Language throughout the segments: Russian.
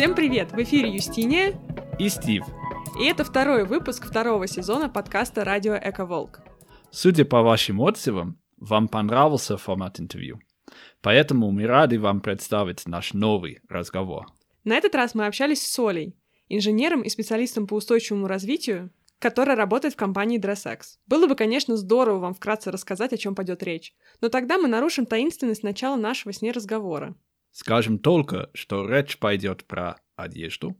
Всем привет! В эфире Юстиния и Стив. И это второй выпуск второго сезона подкаста «Радио Эко-Волк». Судя по вашим отзывам, вам понравился формат интервью. Поэтому мы рады вам представить наш новый разговор. На этот раз мы общались с Солей, инженером и специалистом по устойчивому развитию, которая работает в компании DressX. Было бы, конечно, здорово вам вкратце рассказать, о чем пойдет речь, но тогда мы нарушим таинственность начала нашего с ней разговора. Скажем только, что речь пойдет про одежду,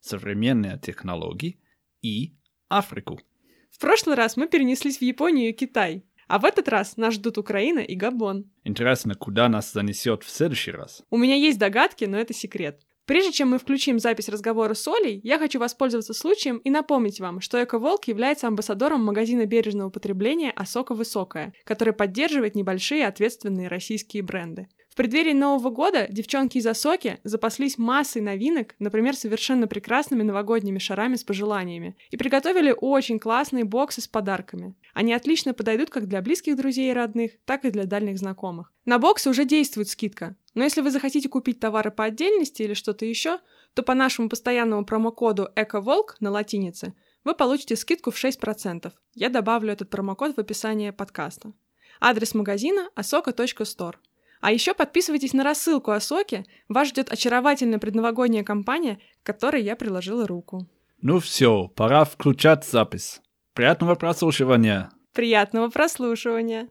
современные технологии и Африку. В прошлый раз мы перенеслись в Японию и Китай, а в этот раз нас ждут Украина и Габон. Интересно, куда нас занесет в следующий раз? У меня есть догадки, но это секрет. Прежде чем мы включим запись разговора с Олей, я хочу воспользоваться случаем и напомнить вам, что Эко-Волк является амбассадором магазина бережного потребления «Осока Высокая», который поддерживает небольшие ответственные российские бренды. В преддверии Нового года девчонки из Осоки запаслись массой новинок, например, совершенно прекрасными новогодними шарами с пожеланиями, и приготовили очень классные боксы с подарками. Они отлично подойдут как для близких друзей и родных, так и для дальних знакомых. На боксы уже действует скидка, но если вы захотите купить товары по отдельности или что-то еще, то по нашему постоянному промокоду ЭКОВОЛК на латинице вы получите скидку в 6%. Я добавлю этот промокод в описание подкаста. Адрес магазина asoka.store. А еще подписывайтесь на рассылку о соке. Вас ждет очаровательная предновогодняя кампания, к которой я приложила руку. Ну все, пора включать запись. Приятного прослушивания. Приятного прослушивания.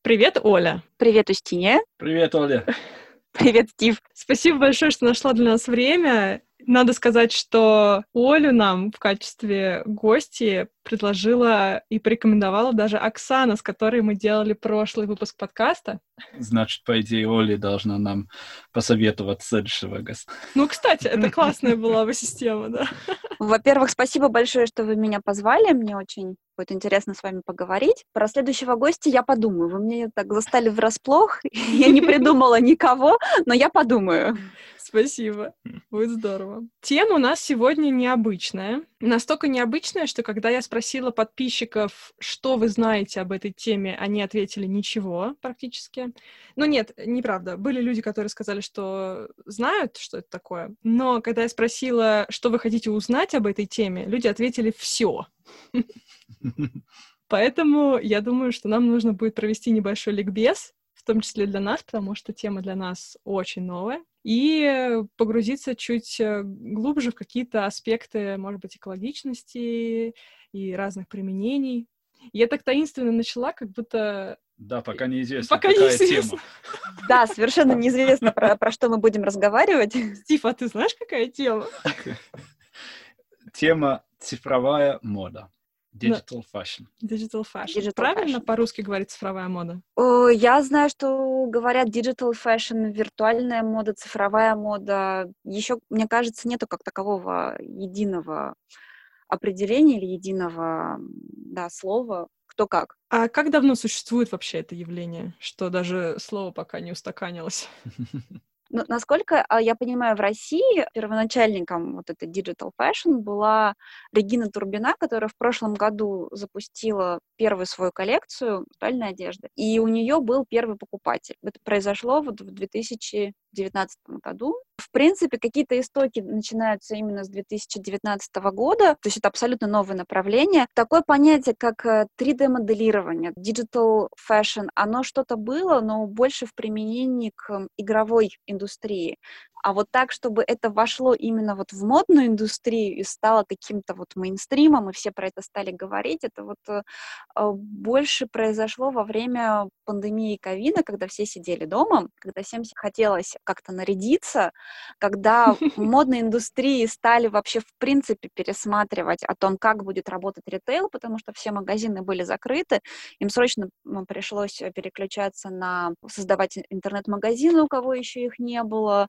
Привет, Оля. Привет, Устинья. Привет, Оля. Привет, Стив. Спасибо большое, что нашла для нас время. Надо сказать, что Олю нам в качестве гости предложила и порекомендовала даже Оксана, с которой мы делали прошлый выпуск подкаста. Значит, по идее, Оля должна нам посоветовать следующего гостя. Ну, кстати, это классная была бы система, да. Во-первых, спасибо большое, что вы меня позвали. Мне очень будет интересно с вами поговорить. Про следующего гостя я подумаю. Вы мне так застали врасплох. Я не придумала никого, но я подумаю. Спасибо. Будет здорово. Тема у нас сегодня необычная. Настолько необычная, что когда я спросила подписчиков, что вы знаете об этой теме, они ответили ничего практически. Ну нет, неправда. Были люди, которые сказали, что знают, что это такое. Но когда я спросила, что вы хотите узнать об этой теме, люди ответили все. Поэтому я думаю, что нам нужно будет провести небольшой ликбез, в том числе для нас, потому что тема для нас очень новая и погрузиться чуть э, глубже в какие-то аспекты, может быть, экологичности и разных применений. Я так таинственно начала, как будто... Да, пока неизвестно, пока какая неизвестно. тема. Да, совершенно неизвестно, про, про что мы будем разговаривать. Стив, а ты знаешь, какая тема? Тема цифровая мода. Digital fashion. Digital fashion. Digital Правильно fashion. по-русски говорит цифровая мода? О, Я знаю, что говорят digital fashion, виртуальная мода, цифровая мода. Еще, мне кажется, нету как такового единого определения или единого да, слова, кто как. А как давно существует вообще это явление, что даже слово пока не устаканилось? Ну, насколько а, я понимаю, в России первоначальником вот этой digital fashion была Регина Турбина, которая в прошлом году запустила первую свою коллекцию виртуальной одежды. И у нее был первый покупатель. Это произошло вот в 2019 году. В принципе, какие-то истоки начинаются именно с 2019 года, то есть это абсолютно новое направление. Такое понятие, как э, 3D-моделирование, digital fashion, оно что-то было, но больше в применении к игровой индустрии. А вот так, чтобы это вошло именно вот в модную индустрию и стало каким-то вот мейнстримом, и все про это стали говорить, это вот э, э, больше произошло во время пандемии ковида, когда все сидели дома, когда всем хотелось как-то нарядиться, когда в модной индустрии стали вообще в принципе пересматривать о том, как будет работать ритейл, потому что все магазины были закрыты, им срочно пришлось переключаться на создавать интернет-магазины, у кого еще их не было,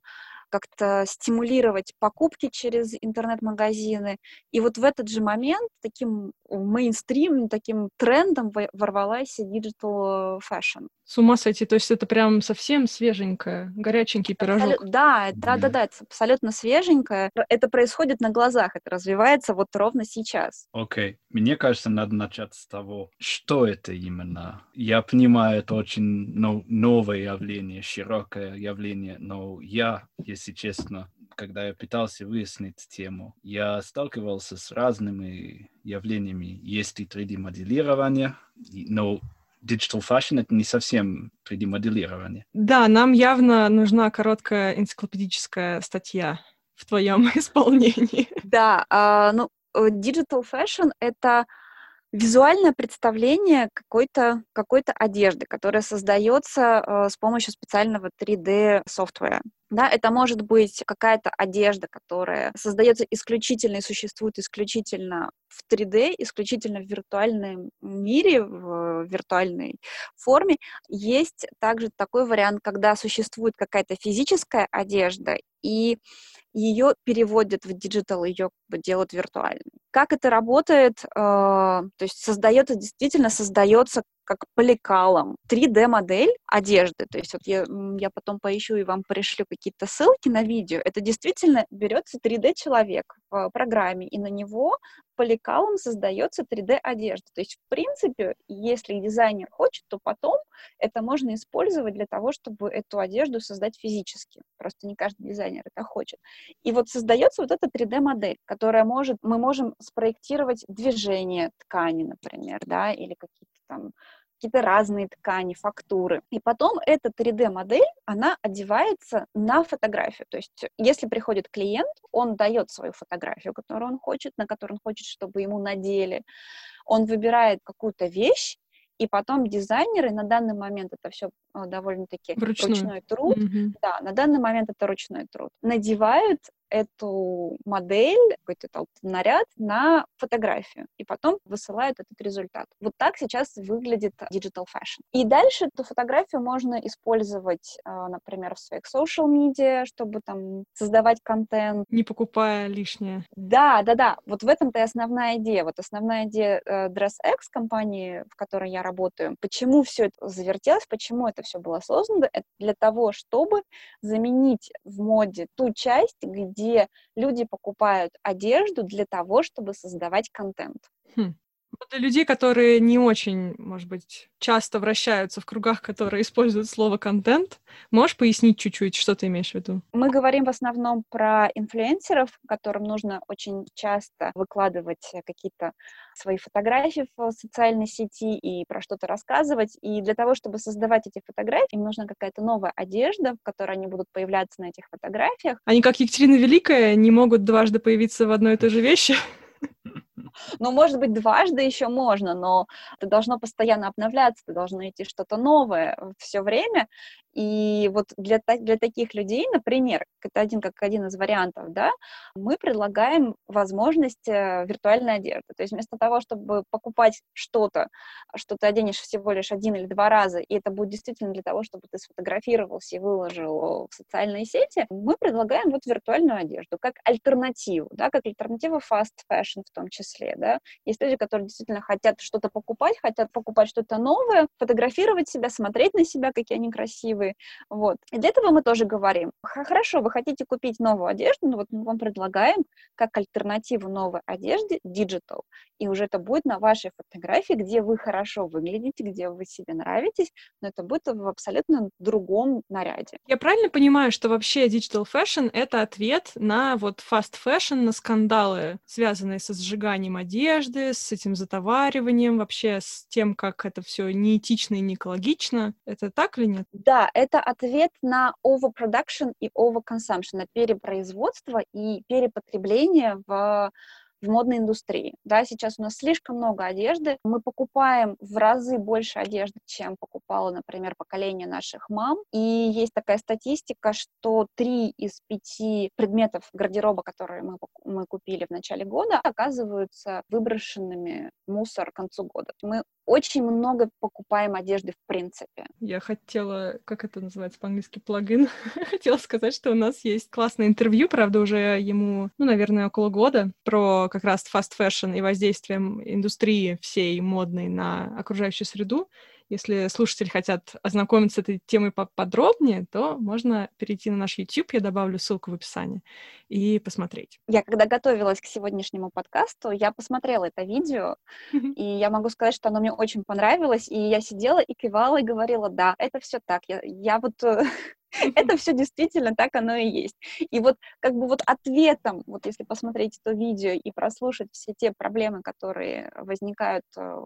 как-то стимулировать покупки через интернет-магазины. И вот в этот же момент таким мейнстримным, таким трендом во- ворвалась digital fashion. С ума сойти, то есть это прям совсем свеженькое, горяченький пирожок. Абсолю- Да, да, да, да, это абсолютно свеженькое. Это происходит на глазах, это развивается вот ровно сейчас. Окей. Мне кажется, надо начать с того, что это именно. Я понимаю, это очень ну, новое явление, широкое явление, но я, если честно, когда я пытался выяснить тему, я сталкивался с разными явлениями. Есть и 3D-моделирование, но digital fashion — это не совсем 3D-моделирование. Да, нам явно нужна короткая энциклопедическая статья в твоем исполнении. Да, uh, ну, э, digital fashion — это визуальное представление какой-то какой одежды, которая создается э, с помощью специального 3D-софтвера. Да, это может быть какая-то одежда, которая создается исключительно и существует исключительно в 3D, исключительно в виртуальном мире, в виртуальной форме. Есть также такой вариант, когда существует какая-то физическая одежда, и ее переводят в digital, ее делают виртуальной. Как это работает? Э, то есть создается, действительно создается как поликалом 3D-модель одежды. То есть вот я, я потом поищу и вам пришлю какие-то ссылки на видео. Это действительно берется 3D-человек в программе, и на него поликалом создается 3D-одежда. То есть, в принципе, если дизайнер хочет, то потом это можно использовать для того, чтобы эту одежду создать физически. Просто не каждый дизайнер это хочет. И вот создается вот эта 3D-модель, которая может, мы можем спроектировать движение ткани, например, да, или какие-то там какие-то разные ткани, фактуры. И потом эта 3D-модель, она одевается на фотографию. То есть если приходит клиент, он дает свою фотографию, которую он хочет, на которую он хочет, чтобы ему надели. Он выбирает какую-то вещь, и потом дизайнеры, на данный момент это все довольно-таки ручной труд, mm-hmm. да, на данный момент это ручной труд, надевают эту модель, какой-то наряд на фотографию, и потом высылают этот результат. Вот так сейчас выглядит digital fashion. И дальше эту фотографию можно использовать, а, например, в своих social media, чтобы там создавать контент. Не покупая лишнее. Да, да, да. Вот в этом-то и основная идея. Вот основная идея э, DressX компании, в которой я работаю, почему все это завертелось, почему это все было создано, это для того, чтобы заменить в моде ту часть, где люди покупают одежду для того, чтобы создавать контент. Хм. Для людей, которые не очень, может быть, часто вращаются в кругах, которые используют слово контент, можешь пояснить чуть-чуть, что ты имеешь в виду? Мы говорим в основном про инфлюенсеров, которым нужно очень часто выкладывать какие-то свои фотографии в социальной сети и про что-то рассказывать. И для того, чтобы создавать эти фотографии, им нужна какая-то новая одежда, в которой они будут появляться на этих фотографиях. Они, как Екатерина Великая, не могут дважды появиться в одной и той же вещи. Ну, может быть, дважды еще можно, но это должно постоянно обновляться, ты должно найти что-то новое все время. И вот для, для таких людей, например, это один как один из вариантов, да, мы предлагаем возможность э, виртуальной одежды. То есть вместо того, чтобы покупать что-то, что ты оденешь всего лишь один или два раза, и это будет действительно для того, чтобы ты сфотографировался и выложил в социальные сети, мы предлагаем вот виртуальную одежду как альтернативу, да, как альтернативу fast fashion в том числе, да. Есть люди, которые действительно хотят что-то покупать, хотят покупать что-то новое, фотографировать себя, смотреть на себя, какие они красивые, красивые. Вот. И для этого мы тоже говорим, хорошо, вы хотите купить новую одежду, но вот мы вам предлагаем как альтернативу новой одежде digital. И уже это будет на вашей фотографии, где вы хорошо выглядите, где вы себе нравитесь, но это будет в абсолютно другом наряде. Я правильно понимаю, что вообще digital fashion — это ответ на вот fast fashion, на скандалы, связанные со сжиганием одежды, с этим затовариванием, вообще с тем, как это все неэтично и не экологично. Это так или нет? Да, это ответ на overproduction и overconsumption, на перепроизводство и перепотребление в в модной индустрии. Да, сейчас у нас слишком много одежды. Мы покупаем в разы больше одежды, чем покупало, например, поколение наших мам. И есть такая статистика, что три из пяти предметов гардероба, которые мы, мы купили в начале года, оказываются выброшенными в мусор к концу года. Мы очень много покупаем одежды в принципе. Я хотела, как это называется по-английски, плагин, хотела сказать, что у нас есть классное интервью, правда, уже ему, ну, наверное, около года, про как раз fast fashion и воздействие индустрии всей модной на окружающую среду. Если слушатели хотят ознакомиться с этой темой подробнее, то можно перейти на наш YouTube, я добавлю ссылку в описании, и посмотреть. Я когда готовилась к сегодняшнему подкасту, я посмотрела это видео, и я могу сказать, что оно мне очень понравилось, и я сидела и кивала и говорила, да, это все так. Я, я вот Это все действительно так оно и есть. И вот как бы вот ответом, вот если посмотреть это видео и прослушать все те проблемы, которые возникают э,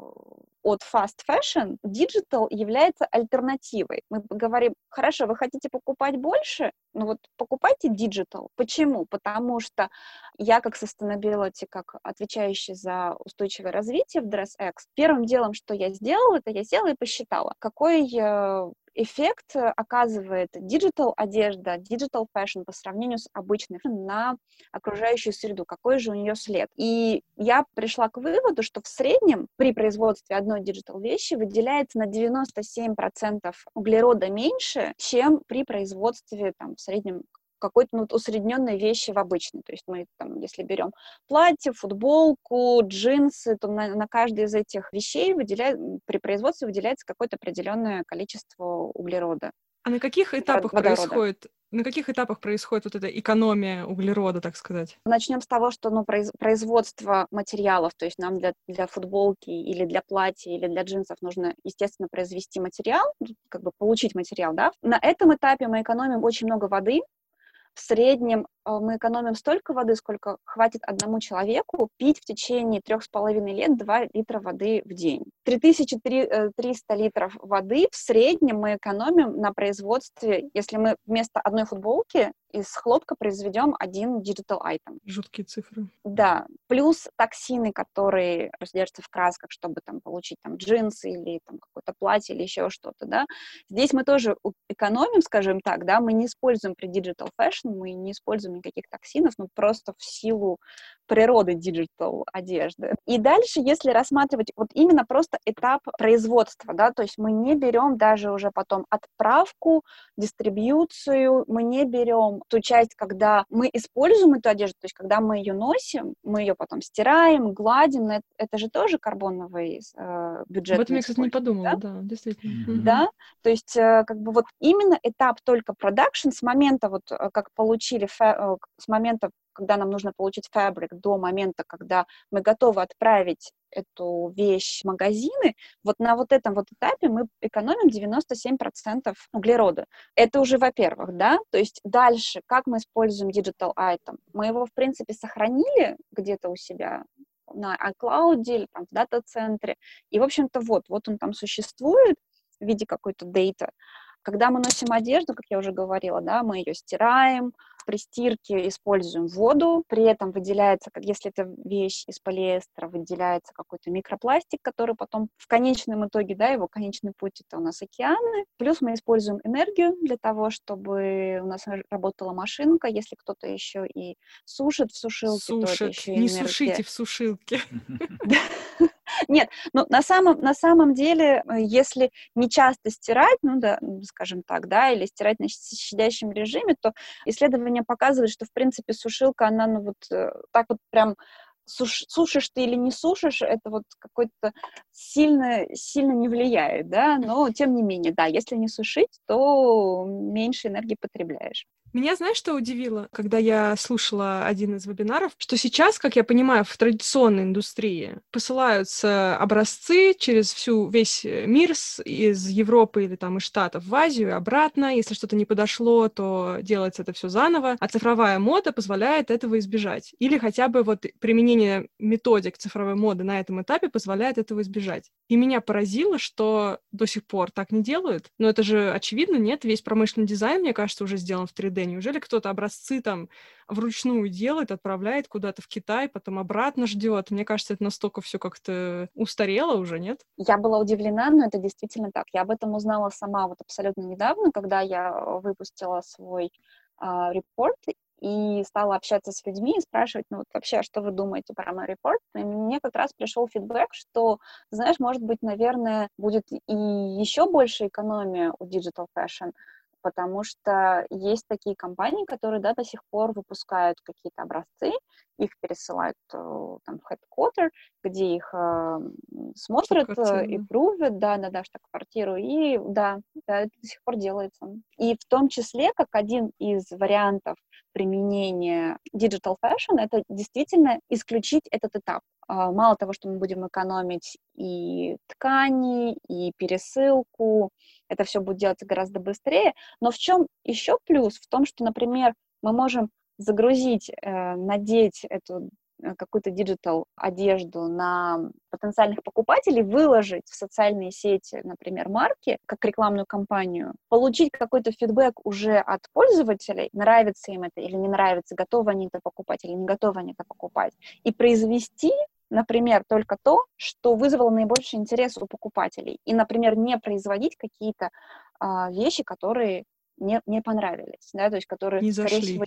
от fast fashion, digital является альтернативой. Мы говорим, хорошо, вы хотите покупать больше, ну вот покупайте digital. Почему? Потому что я как sustainability, как отвечающий за устойчивое развитие в DressX, первым делом, что я сделала, это я села и посчитала, какой э, эффект оказывает digital одежда, digital fashion по сравнению с обычной на окружающую среду, какой же у нее след. И я пришла к выводу, что в среднем при производстве одной digital вещи выделяется на 97% углерода меньше, чем при производстве там, в среднем какой-то ну, усредненной вещи в обычной. То есть мы там, если берем платье, футболку, джинсы, то на, на каждой из этих вещей выделяет, при производстве выделяется какое-то определенное количество углерода. А на каких этапах водорода. происходит на каких этапах происходит вот эта экономия углерода, так сказать? Начнем с того, что ну, производство материалов, то есть нам для, для футболки или для платья или для джинсов нужно, естественно, произвести материал, как бы получить материал, да. На этом этапе мы экономим очень много воды, в среднем мы экономим столько воды, сколько хватит одному человеку пить в течение трех с половиной лет 2 литра воды в день. 3300 э, литров воды в среднем мы экономим на производстве, если мы вместо одной футболки из хлопка произведем один digital item. Жуткие цифры. Да. Плюс токсины, которые содержатся в красках, чтобы там получить там джинсы или там какое-то платье или еще что-то, да. Здесь мы тоже экономим, скажем так, да, мы не используем при digital fashion, мы не используем никаких токсинов, но просто в силу природы digital одежды. И дальше, если рассматривать вот именно просто этап производства, да, то есть мы не берем даже уже потом отправку, дистрибьюцию, мы не берем ту часть, когда мы используем эту одежду, то есть когда мы ее носим, мы ее потом стираем, гладим, это, это же тоже карбоновый э, бюджет. Об этом я, кстати, не подумала, да, да действительно. Mm-hmm. Да, то есть э, как бы вот именно этап только продакшн с момента вот э, как получили, с момента когда нам нужно получить фабрик, до момента, когда мы готовы отправить эту вещь в магазины, вот на вот этом вот этапе мы экономим 97% углерода. Это уже, во-первых, да, то есть дальше, как мы используем digital item? Мы его, в принципе, сохранили где-то у себя на iCloud или там в дата-центре, и, в общем-то, вот, вот он там существует в виде какой-то дейта, когда мы носим одежду, как я уже говорила, да, мы ее стираем, при стирке используем воду, при этом выделяется, если это вещь из полиэстера, выделяется какой-то микропластик, который потом в конечном итоге, да, его конечный путь это у нас океаны. Плюс мы используем энергию для того, чтобы у нас работала машинка. Если кто-то еще и сушит в сушилке, Сушит. то это еще и Не энергия. сушите в сушилке. Нет, ну на самом, на самом деле, э, если не часто стирать, ну да, скажем так, да, или стирать на щадящем режиме, то исследования показывают, что, в принципе, сушилка, она, ну вот э, так вот прям суш, сушишь ты или не сушишь, это вот какой-то сильно, сильно не влияет, да, но тем не менее, да, если не сушить, то меньше энергии потребляешь. Меня, знаешь, что удивило, когда я слушала один из вебинаров, что сейчас, как я понимаю, в традиционной индустрии посылаются образцы через всю весь э, мир из Европы или там из Штатов в Азию и обратно. Если что-то не подошло, то делается это все заново. А цифровая мода позволяет этого избежать. Или хотя бы вот применение методик цифровой моды на этом этапе позволяет этого избежать. И меня поразило, что до сих пор так не делают. Но это же очевидно, нет? Весь промышленный дизайн, мне кажется, уже сделан в 3D Неужели кто-то образцы там вручную делает, отправляет куда-то в Китай, потом обратно ждет? Мне кажется, это настолько все как-то устарело уже, нет? Я была удивлена, но это действительно так. Я об этом узнала сама вот абсолютно недавно, когда я выпустила свой а, репорт, и стала общаться с людьми и спрашивать, ну вот вообще, а что вы думаете про мой репорт? И мне как раз пришел фидбэк, что, знаешь, может быть, наверное, будет и еще больше экономия у Digital Fashion, потому что есть такие компании, которые да, до сих пор выпускают какие-то образцы, их пересылают э, там, в headquarter, где их э, смотрят э, и прувят, да, да, да, штаб-квартиру, и да, да, это до сих пор делается. И в том числе, как один из вариантов применения digital fashion, это действительно исключить этот этап. А, мало того, что мы будем экономить и ткани, и пересылку, это все будет делаться гораздо быстрее. Но в чем еще плюс? В том, что, например, мы можем загрузить, э, надеть эту э, какую-то digital одежду на потенциальных покупателей, выложить в социальные сети, например, марки, как рекламную кампанию, получить какой-то feedback уже от пользователей, нравится им это или не нравится, готовы они это покупать или не готовы они это покупать, и произвести например, только то, что вызвало наибольший интерес у покупателей. И, например, не производить какие-то а, вещи, которые не, не понравились, да, то есть которые, не скорее зашли. всего,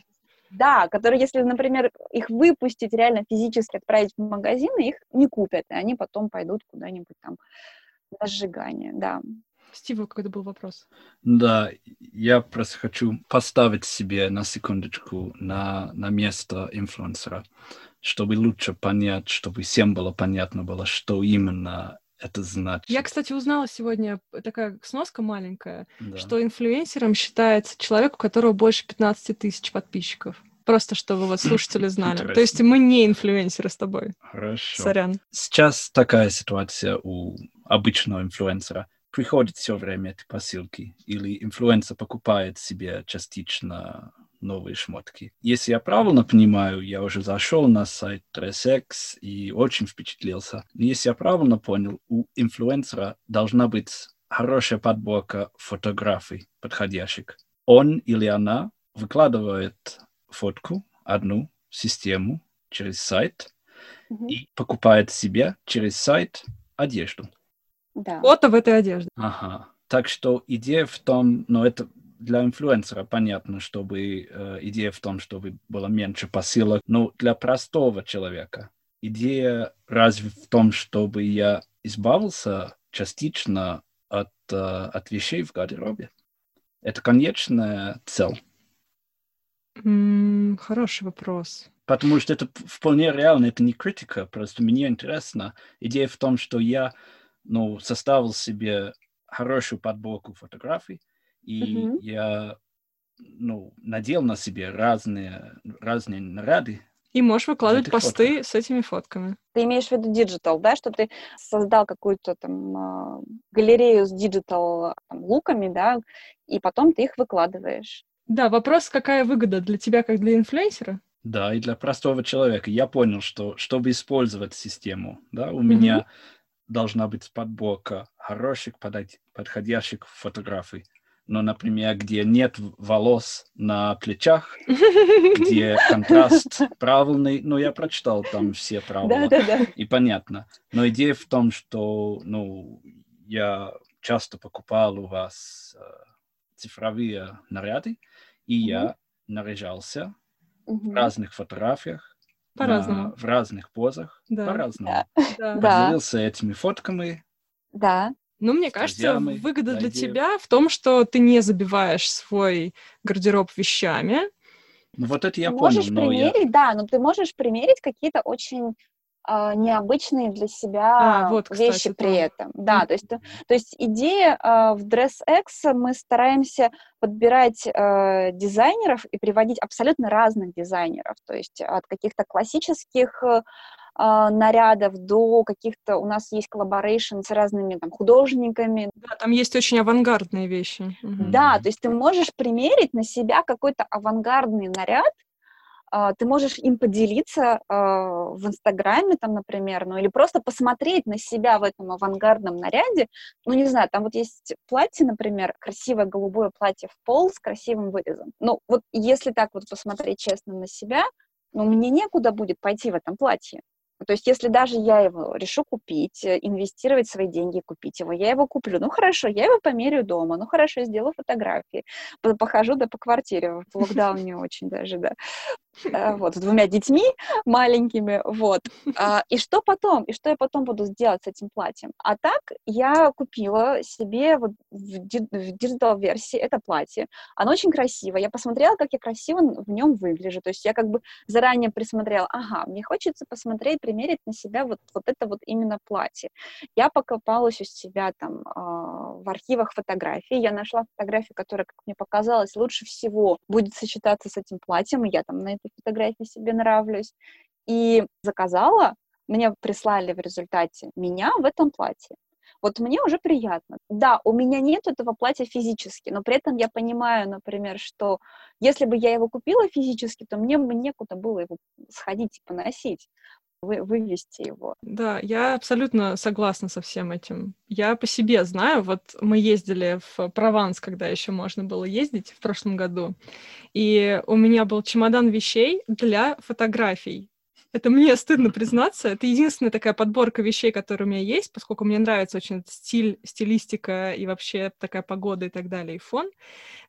да, которые, если, например, их выпустить, реально физически отправить в магазины, их не купят, и они потом пойдут куда-нибудь там на сжигание, да. Стива, какой-то был вопрос. Да, я просто хочу поставить себе на секундочку на, на место инфлюенсера, чтобы лучше понять, чтобы всем было понятно было, что именно это значит. Я, кстати, узнала сегодня такая сноска маленькая, Да. что инфлюенсером считается человек, у которого больше 15 тысяч подписчиков. Просто чтобы вот слушатели знали. То есть мы не инфлюенсеры с тобой. Хорошо. Сорян. Сейчас такая ситуация у обычного инфлюенсера. Приходит все время эти посылки, или инфлюенсер покупает себе частично новые шмотки. Если я правильно понимаю, я уже зашел на сайт DressX и очень впечатлился. Если я правильно понял, у инфлюенсера должна быть хорошая подборка фотографий подходящих. Он или она выкладывает фотку одну систему через сайт, Мгм. и покупает себе через сайт одежду. Да. Фото в этой одежде. Ага. Так что идея в том, но это для инфлюенсера понятно, чтобы э, идея в том, чтобы было меньше посылок, но для простого человека идея разве в том, чтобы я избавился частично от, э, от вещей в гардеробе? Это конечная цель. М, Хороший вопрос. Потому что это вполне реально, это не критика, просто мне интересно. Идея в том, что я ну, составил себе хорошую подборку фотографий, и Мгм. я ну, надел на себе разные, разные наряды. И можешь выкладывать посты фотках. с этими фотками. Ты имеешь в виду digital, да, что ты создал какую-то там а, галерею с digital луками, да, и потом ты их выкладываешь. Да, вопрос, какая выгода для тебя, как для инфлюенсера? Да, и для простого человека я понял, что чтобы использовать систему, да, у Мгм. меня должна быть подборка хороших, подходящих фотографий. Но, например, где нет в- волос на плечах, где контраст правильный, ну, я прочитал там все правила, Да-да-да. и понятно. Но идея в том, что, ну, я часто покупал у вас э, цифровые наряды, и я наряжался в Мгм. разных фотографиях, на- По-разному. в разных позах, Да. по-разному. Да. Да. Да. Поделился этими фотками. Да. Ну, мне кажется, друзьями, выгода для идея. тебя в том, что ты не забиваешь свой гардероб вещами. Ну, вот это я ты понял, можешь но я... примерить, да, но ты можешь примерить какие-то очень а, необычные для себя А, вот, вещи кстати, при то. этом. Да, то есть, то есть идея а, в DressX мы стараемся подбирать э, дизайнеров и приводить абсолютно разных дизайнеров, то есть от каких-то классических э, нарядов до каких-то у нас есть collaboration с разными там художниками, Да, там есть очень авангардные вещи. Да, то есть ты можешь примерить на себя какой-то авангардный наряд, а, ты можешь им поделиться а, в Инстаграме, там, например, ну или просто посмотреть на себя в этом авангардном наряде. Ну, не знаю, там вот есть платье, например, красивое голубое платье в пол с красивым вырезом. Ну, вот если так вот посмотреть честно на себя, ну, мне некуда будет пойти в этом платье. То есть, если даже я его решу купить, э, инвестировать свои деньги, купить его, я его куплю. Ну, хорошо, я его померяю дома. Ну, хорошо, сделаю фотографии. по- Похожу, да, по квартире. В локдаун не очень даже, да. А, Вот, с двумя детьми маленькими, вот. А, И что потом? И что я потом буду сделать с этим платьем? А так я купила себе вот в digital версии это платье. Оно очень красиво. Я посмотрела, как я красиво в нем выгляжу. То есть я как бы заранее присмотрела, ага, мне хочется посмотреть, примерить на себя вот, вот это вот именно платье. Я покопалась у себя там а, в архивах фотографий, я нашла фотографию, которая, как мне показалось, лучше всего будет сочетаться с этим платьем, и я там на этой фотографии себе нравлюсь. И заказала, мне прислали в результате меня в этом платье. вот мне уже приятно. Да, у меня нет этого платья физически, но при этом я понимаю, например, что если бы я его купила физически, то мне бы некуда было его сходить и поносить вы, вывести его. Да, я абсолютно согласна со всем этим. Я по себе знаю, вот мы ездили в Прованс, когда еще можно было ездить в прошлом году, и у меня был чемодан вещей для фотографий. Это мне стыдно признаться. Это единственная такая подборка вещей, которая у меня есть, поскольку мне нравится очень стиль, стилистика и вообще такая погода и так далее, и фон.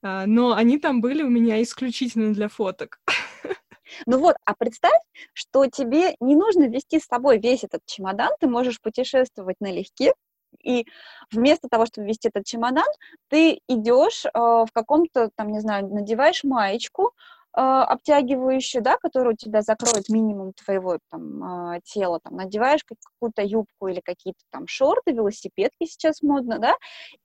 А, но они там были у меня исключительно для фоток. Ну вот, а представь, что тебе не нужно вести с собой весь этот чемодан, ты можешь путешествовать налегке, и вместо того, чтобы вести этот чемодан, ты идешь э, в каком-то, там, не знаю, надеваешь маечку, э, обтягивающую, да, которая у тебя закроет минимум твоего там э, тела, там, надеваешь какую-то юбку или какие-то там шорты, велосипедки сейчас модно, да,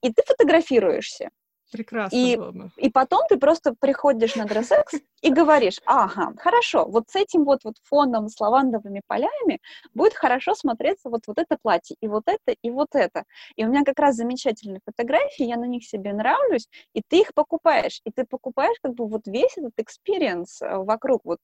и ты фотографируешься. Прекрасно и, было бы. И потом ты просто приходишь на дрессекс и говоришь, ага, хорошо, вот с этим вот, вот фоном, с лавандовыми полями будет хорошо смотреться вот, вот это платье, и вот это, и вот это. И у меня как раз замечательные фотографии, я на них себе нравлюсь, и ты их покупаешь, и ты покупаешь как бы вот весь этот experience э, вокруг, вот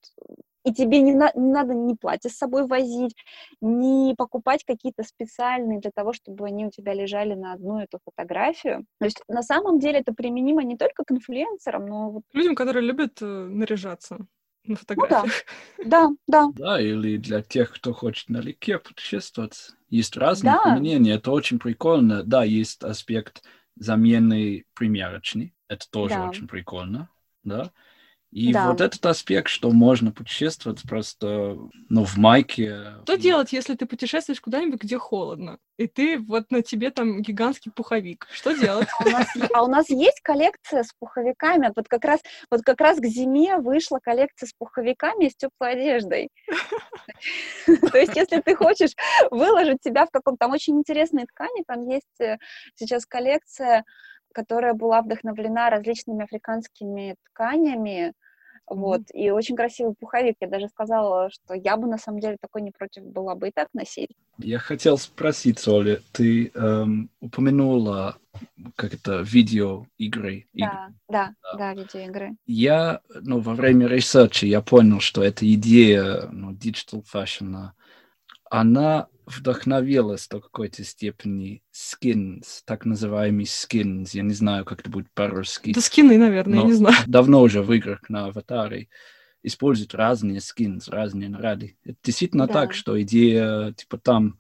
и тебе не, на, не надо ни платье с собой возить, ни покупать какие-то специальные для того, чтобы они у тебя лежали на одну эту фотографию. То есть на самом деле это применимо не только к инфлюенсерам, но вот... Людям, которые любят э, наряжаться на фотографиях. Ну, да, да, да. Да, или для тех, кто хочет налегке путешествовать. Есть разные да. применения, это очень прикольно. Да, есть аспект замены примерочной, это тоже да. очень прикольно, да. И да. вот этот аспект, что можно путешествовать просто, ну, в майке. Что делать, если ты путешествуешь куда-нибудь, где холодно, и ты вот на тебе там гигантский пуховик? Что делать? А у нас, а есть коллекция с пуховиками. Вот как раз, вот как раз к зиме вышла коллекция с пуховиками и с теплой одеждой. То есть, если ты хочешь выложить себя в каком-то там очень интересной ткани, там есть э, сейчас коллекция которая была вдохновлена различными африканскими тканями, вот, mm-hmm. и очень красивый пуховик. Я даже сказала, что я бы на самом деле такой не против была бы и так носить. Я хотел спросить, Оля, ты эм, упомянула как это видеоигры. Да, да, да, да, видеоигры. Я, ну, во время research а я понял, что эта идея, ну, digital fashion, она вдохновилась до какой-то степени skins, так называемый skins. Я не знаю, как это будет по-русски. Да скины, наверное, я не знаю. Давно уже в играх на аватаре используют разные skins, разные наряды. Это действительно да. так, что идея типа там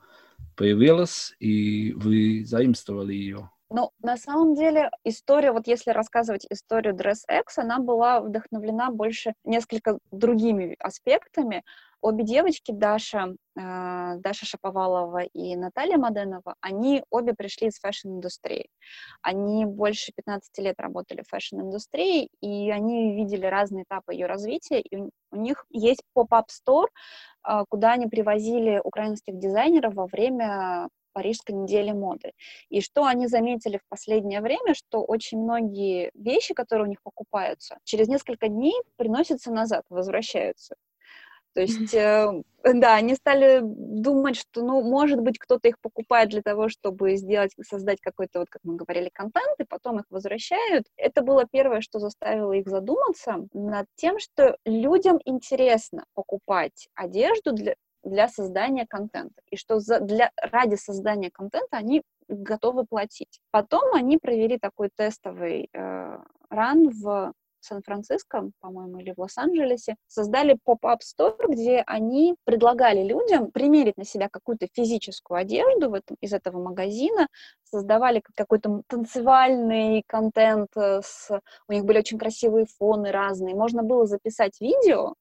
появилась, и вы заимствовали ее. Ну, на самом деле, история, вот если рассказывать историю Dress X, она была вдохновлена больше несколько другими аспектами. Обе девочки, Даша, э, Даша Шаповалова и Наталья Моденова, они обе пришли из fashion индустрии. Они больше 15 лет работали в fashion индустрии, и они видели разные этапы ее развития, и у них есть pop-up store, э, куда они привозили украинских дизайнеров во время Парижской недели моды. И что они заметили в последнее время, что очень многие вещи, которые у них покупаются, через несколько дней приносятся назад, возвращаются. То есть, э, да, они стали думать, что, ну, может быть, кто-то их покупает для того, чтобы сделать, создать какой-то, вот как мы говорили, контент, и потом их возвращают. Это было первое, что заставило их задуматься над тем, что людям интересно покупать одежду для, для создания контента, и что за, для, ради создания контента они готовы платить. Потом они провели такой тестовый э, ран в Сан-Франциско, по-моему, или в Лос-Анджелесе, создали поп-ап стор, где они предлагали людям примерить на себя какую-то физическую одежду в этом, из этого магазина, создавали какой-то танцевальный контент, э, с... у них были очень красивые фоны разные, можно было записать видео,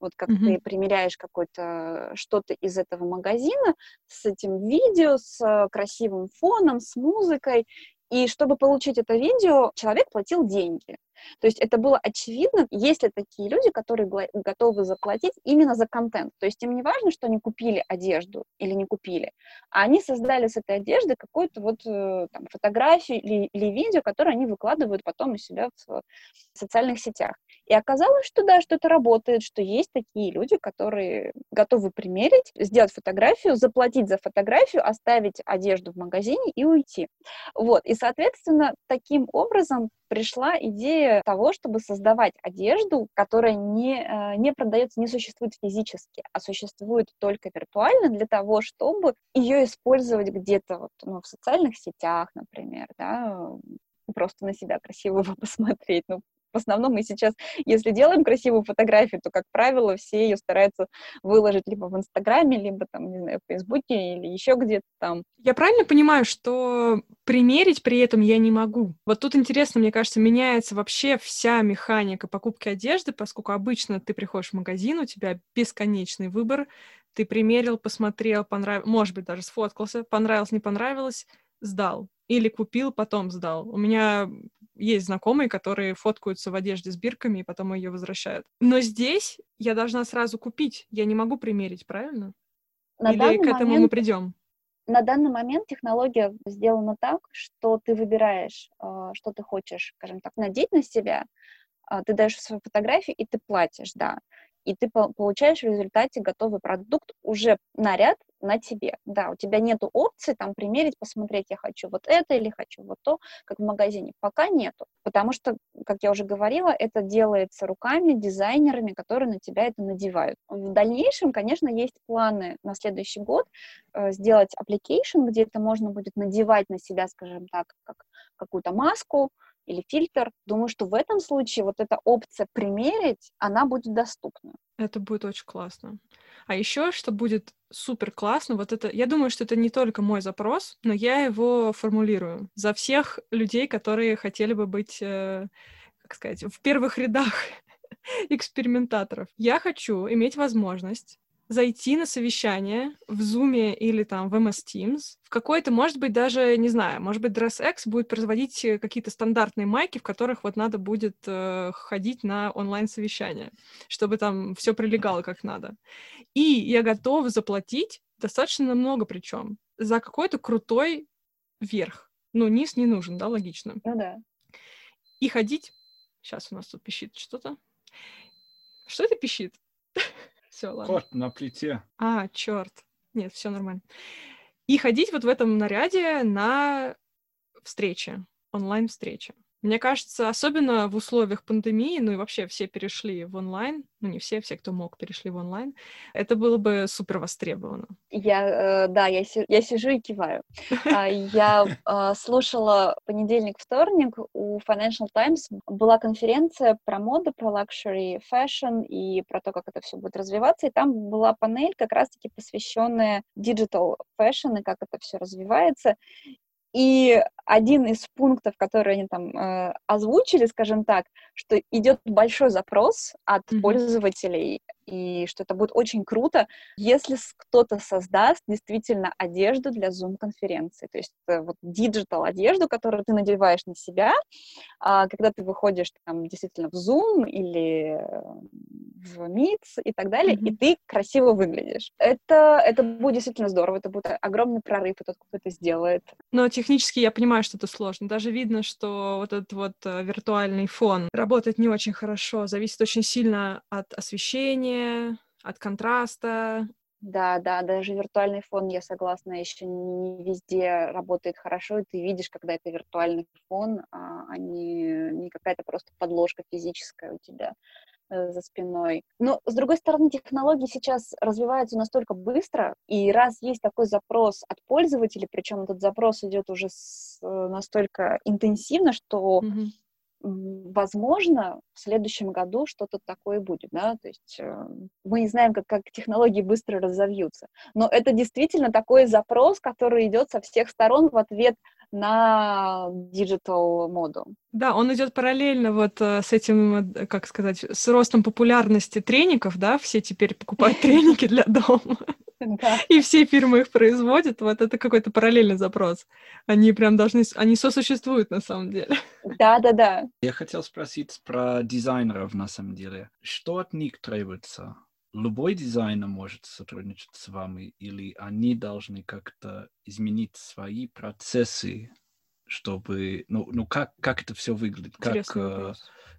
вот как mm-hmm. ты примеряешь какое-то что-то из этого магазина с этим видео, с э, красивым фоном, с музыкой, и чтобы получить это видео, человек платил деньги. То есть это было очевидно, есть ли такие люди, которые готовы заплатить именно за контент. То есть им не важно, что они купили одежду или не купили, а они создали с этой одежды какую-то вот э, там, фотографию или, или видео, которое они выкладывают потом у себя в социальных сетях. И оказалось, что да, что это работает, что есть такие люди, которые готовы примерить, сделать фотографию, заплатить за фотографию, оставить одежду в магазине и уйти. Вот. И, соответственно, таким образом пришла идея того, чтобы создавать одежду, которая не, э, не продается, не существует физически, а существует только виртуально для того, чтобы ее использовать где-то вот, ну, в социальных сетях, например, да, просто на себя красивого посмотреть. Ну, в основном мы сейчас, если делаем красивую фотографию, то, как правило, все ее стараются выложить либо в Инстаграме, либо там, не знаю, в Фейсбуке или еще где-то там. Я правильно понимаю, что примерить при этом я не могу? Вот тут интересно, мне кажется, меняется вообще вся механика покупки одежды, поскольку обычно ты приходишь в магазин, у тебя бесконечный выбор, ты примерил, посмотрел, понравилось, может быть, даже сфоткался, понравилось, не понравилось, сдал. Или купил, потом сдал. У меня есть знакомые, которые фоткаются в одежде с бирками и потом ее возвращают. Но здесь я должна сразу купить. Я не могу примерить, правильно? На Или к этому момент, мы придем? На данный момент технология сделана так, что ты выбираешь, а, что ты хочешь, скажем так, надеть на себя, а, ты даешь свою фотографию и ты платишь, да и ты получаешь в результате готовый продукт, уже наряд на тебе. Да, у тебя нету опции там примерить, посмотреть, я хочу вот это или хочу вот то, как в магазине. Пока нету, потому что, как я уже говорила, это делается руками, дизайнерами, которые на тебя это надевают. В дальнейшем, конечно, есть планы на следующий год э, сделать application, где это можно будет надевать на себя, скажем так, как какую-то маску, или фильтр. Думаю, что в этом случае вот эта опция примерить, она будет доступна. Это будет очень классно. А еще, что будет супер классно, вот это, я думаю, что это не только мой запрос, но я его формулирую за всех людей, которые хотели бы быть, э, как сказать, в первых рядах экспериментаторов. Я хочу иметь возможность зайти на совещание в Zoom или там в MS Teams, в какой-то, может быть, даже, не знаю, может быть, DressX будет производить э, какие-то стандартные майки, в которых вот надо будет э, ходить на онлайн-совещание, чтобы там все прилегало как надо. И я готова заплатить достаточно много причем за какой-то крутой верх. Ну, низ не нужен, да, логично. Ну да. И ходить... Сейчас у нас тут пищит что-то. Что это пищит? Все, ладно. Кот на плите. А, черт. Нет, все нормально. И ходить вот в этом наряде на встречи, онлайн-встречи. Мне кажется, особенно в условиях пандемии, ну и вообще все перешли в онлайн, ну не все, все, кто мог, перешли в онлайн, это было бы супер востребовано. Я, э, да, я, я сижу и киваю. А, я а, слушала понедельник-вторник у Financial Times была конференция про моду, про luxury fashion и про то, как это все будет развиваться, и там была панель как раз-таки посвященная digital fashion и как это все развивается. И один из пунктов, которые они там э, озвучили, скажем так, что идет большой запрос от mm-hmm. пользователей и что это будет очень круто, если кто-то создаст действительно одежду для Zoom-конференции. То есть вот digital одежду, которую ты надеваешь на себя, а, когда ты выходишь там действительно в Zoom или в Meet и так далее, mm-hmm. и ты красиво выглядишь. Это, это будет действительно здорово, это будет огромный прорыв, и тот, кто это сделает. Но технически я понимаю, что это сложно. Даже видно, что вот этот вот э, виртуальный фон работает не очень хорошо, зависит очень сильно от освещения, освещения, от контраста. Да, да, даже виртуальный фон, я согласна, еще не везде работает хорошо, и ты видишь, когда это виртуальный фон, а, а не, не какая-то просто подложка физическая у тебя э, за спиной. Но, с другой стороны, технологии сейчас развиваются настолько быстро, и раз есть такой запрос от пользователей, причем этот запрос идет уже с, э, настолько интенсивно, что mm-hmm возможно, в следующем году что-то такое будет, да, то есть э, мы не знаем, как, как технологии быстро разовьются, но это действительно такой запрос, который идет со всех сторон в ответ на digital моду. Да, он идет параллельно вот э, с этим, э, как сказать, с ростом популярности треников, да, все теперь покупают треники для дома. и все фирмы их производят, вот это какой-то параллельный запрос. Они прям должны, они сосуществуют на самом деле. Да, да, да. Я хотел спросить про дизайнеров на самом деле. Что от них требуется? Любой дизайнер может сотрудничать с вами, или они должны как-то изменить свои процессы, чтобы, ну, ну как, как это все выглядит, как, э,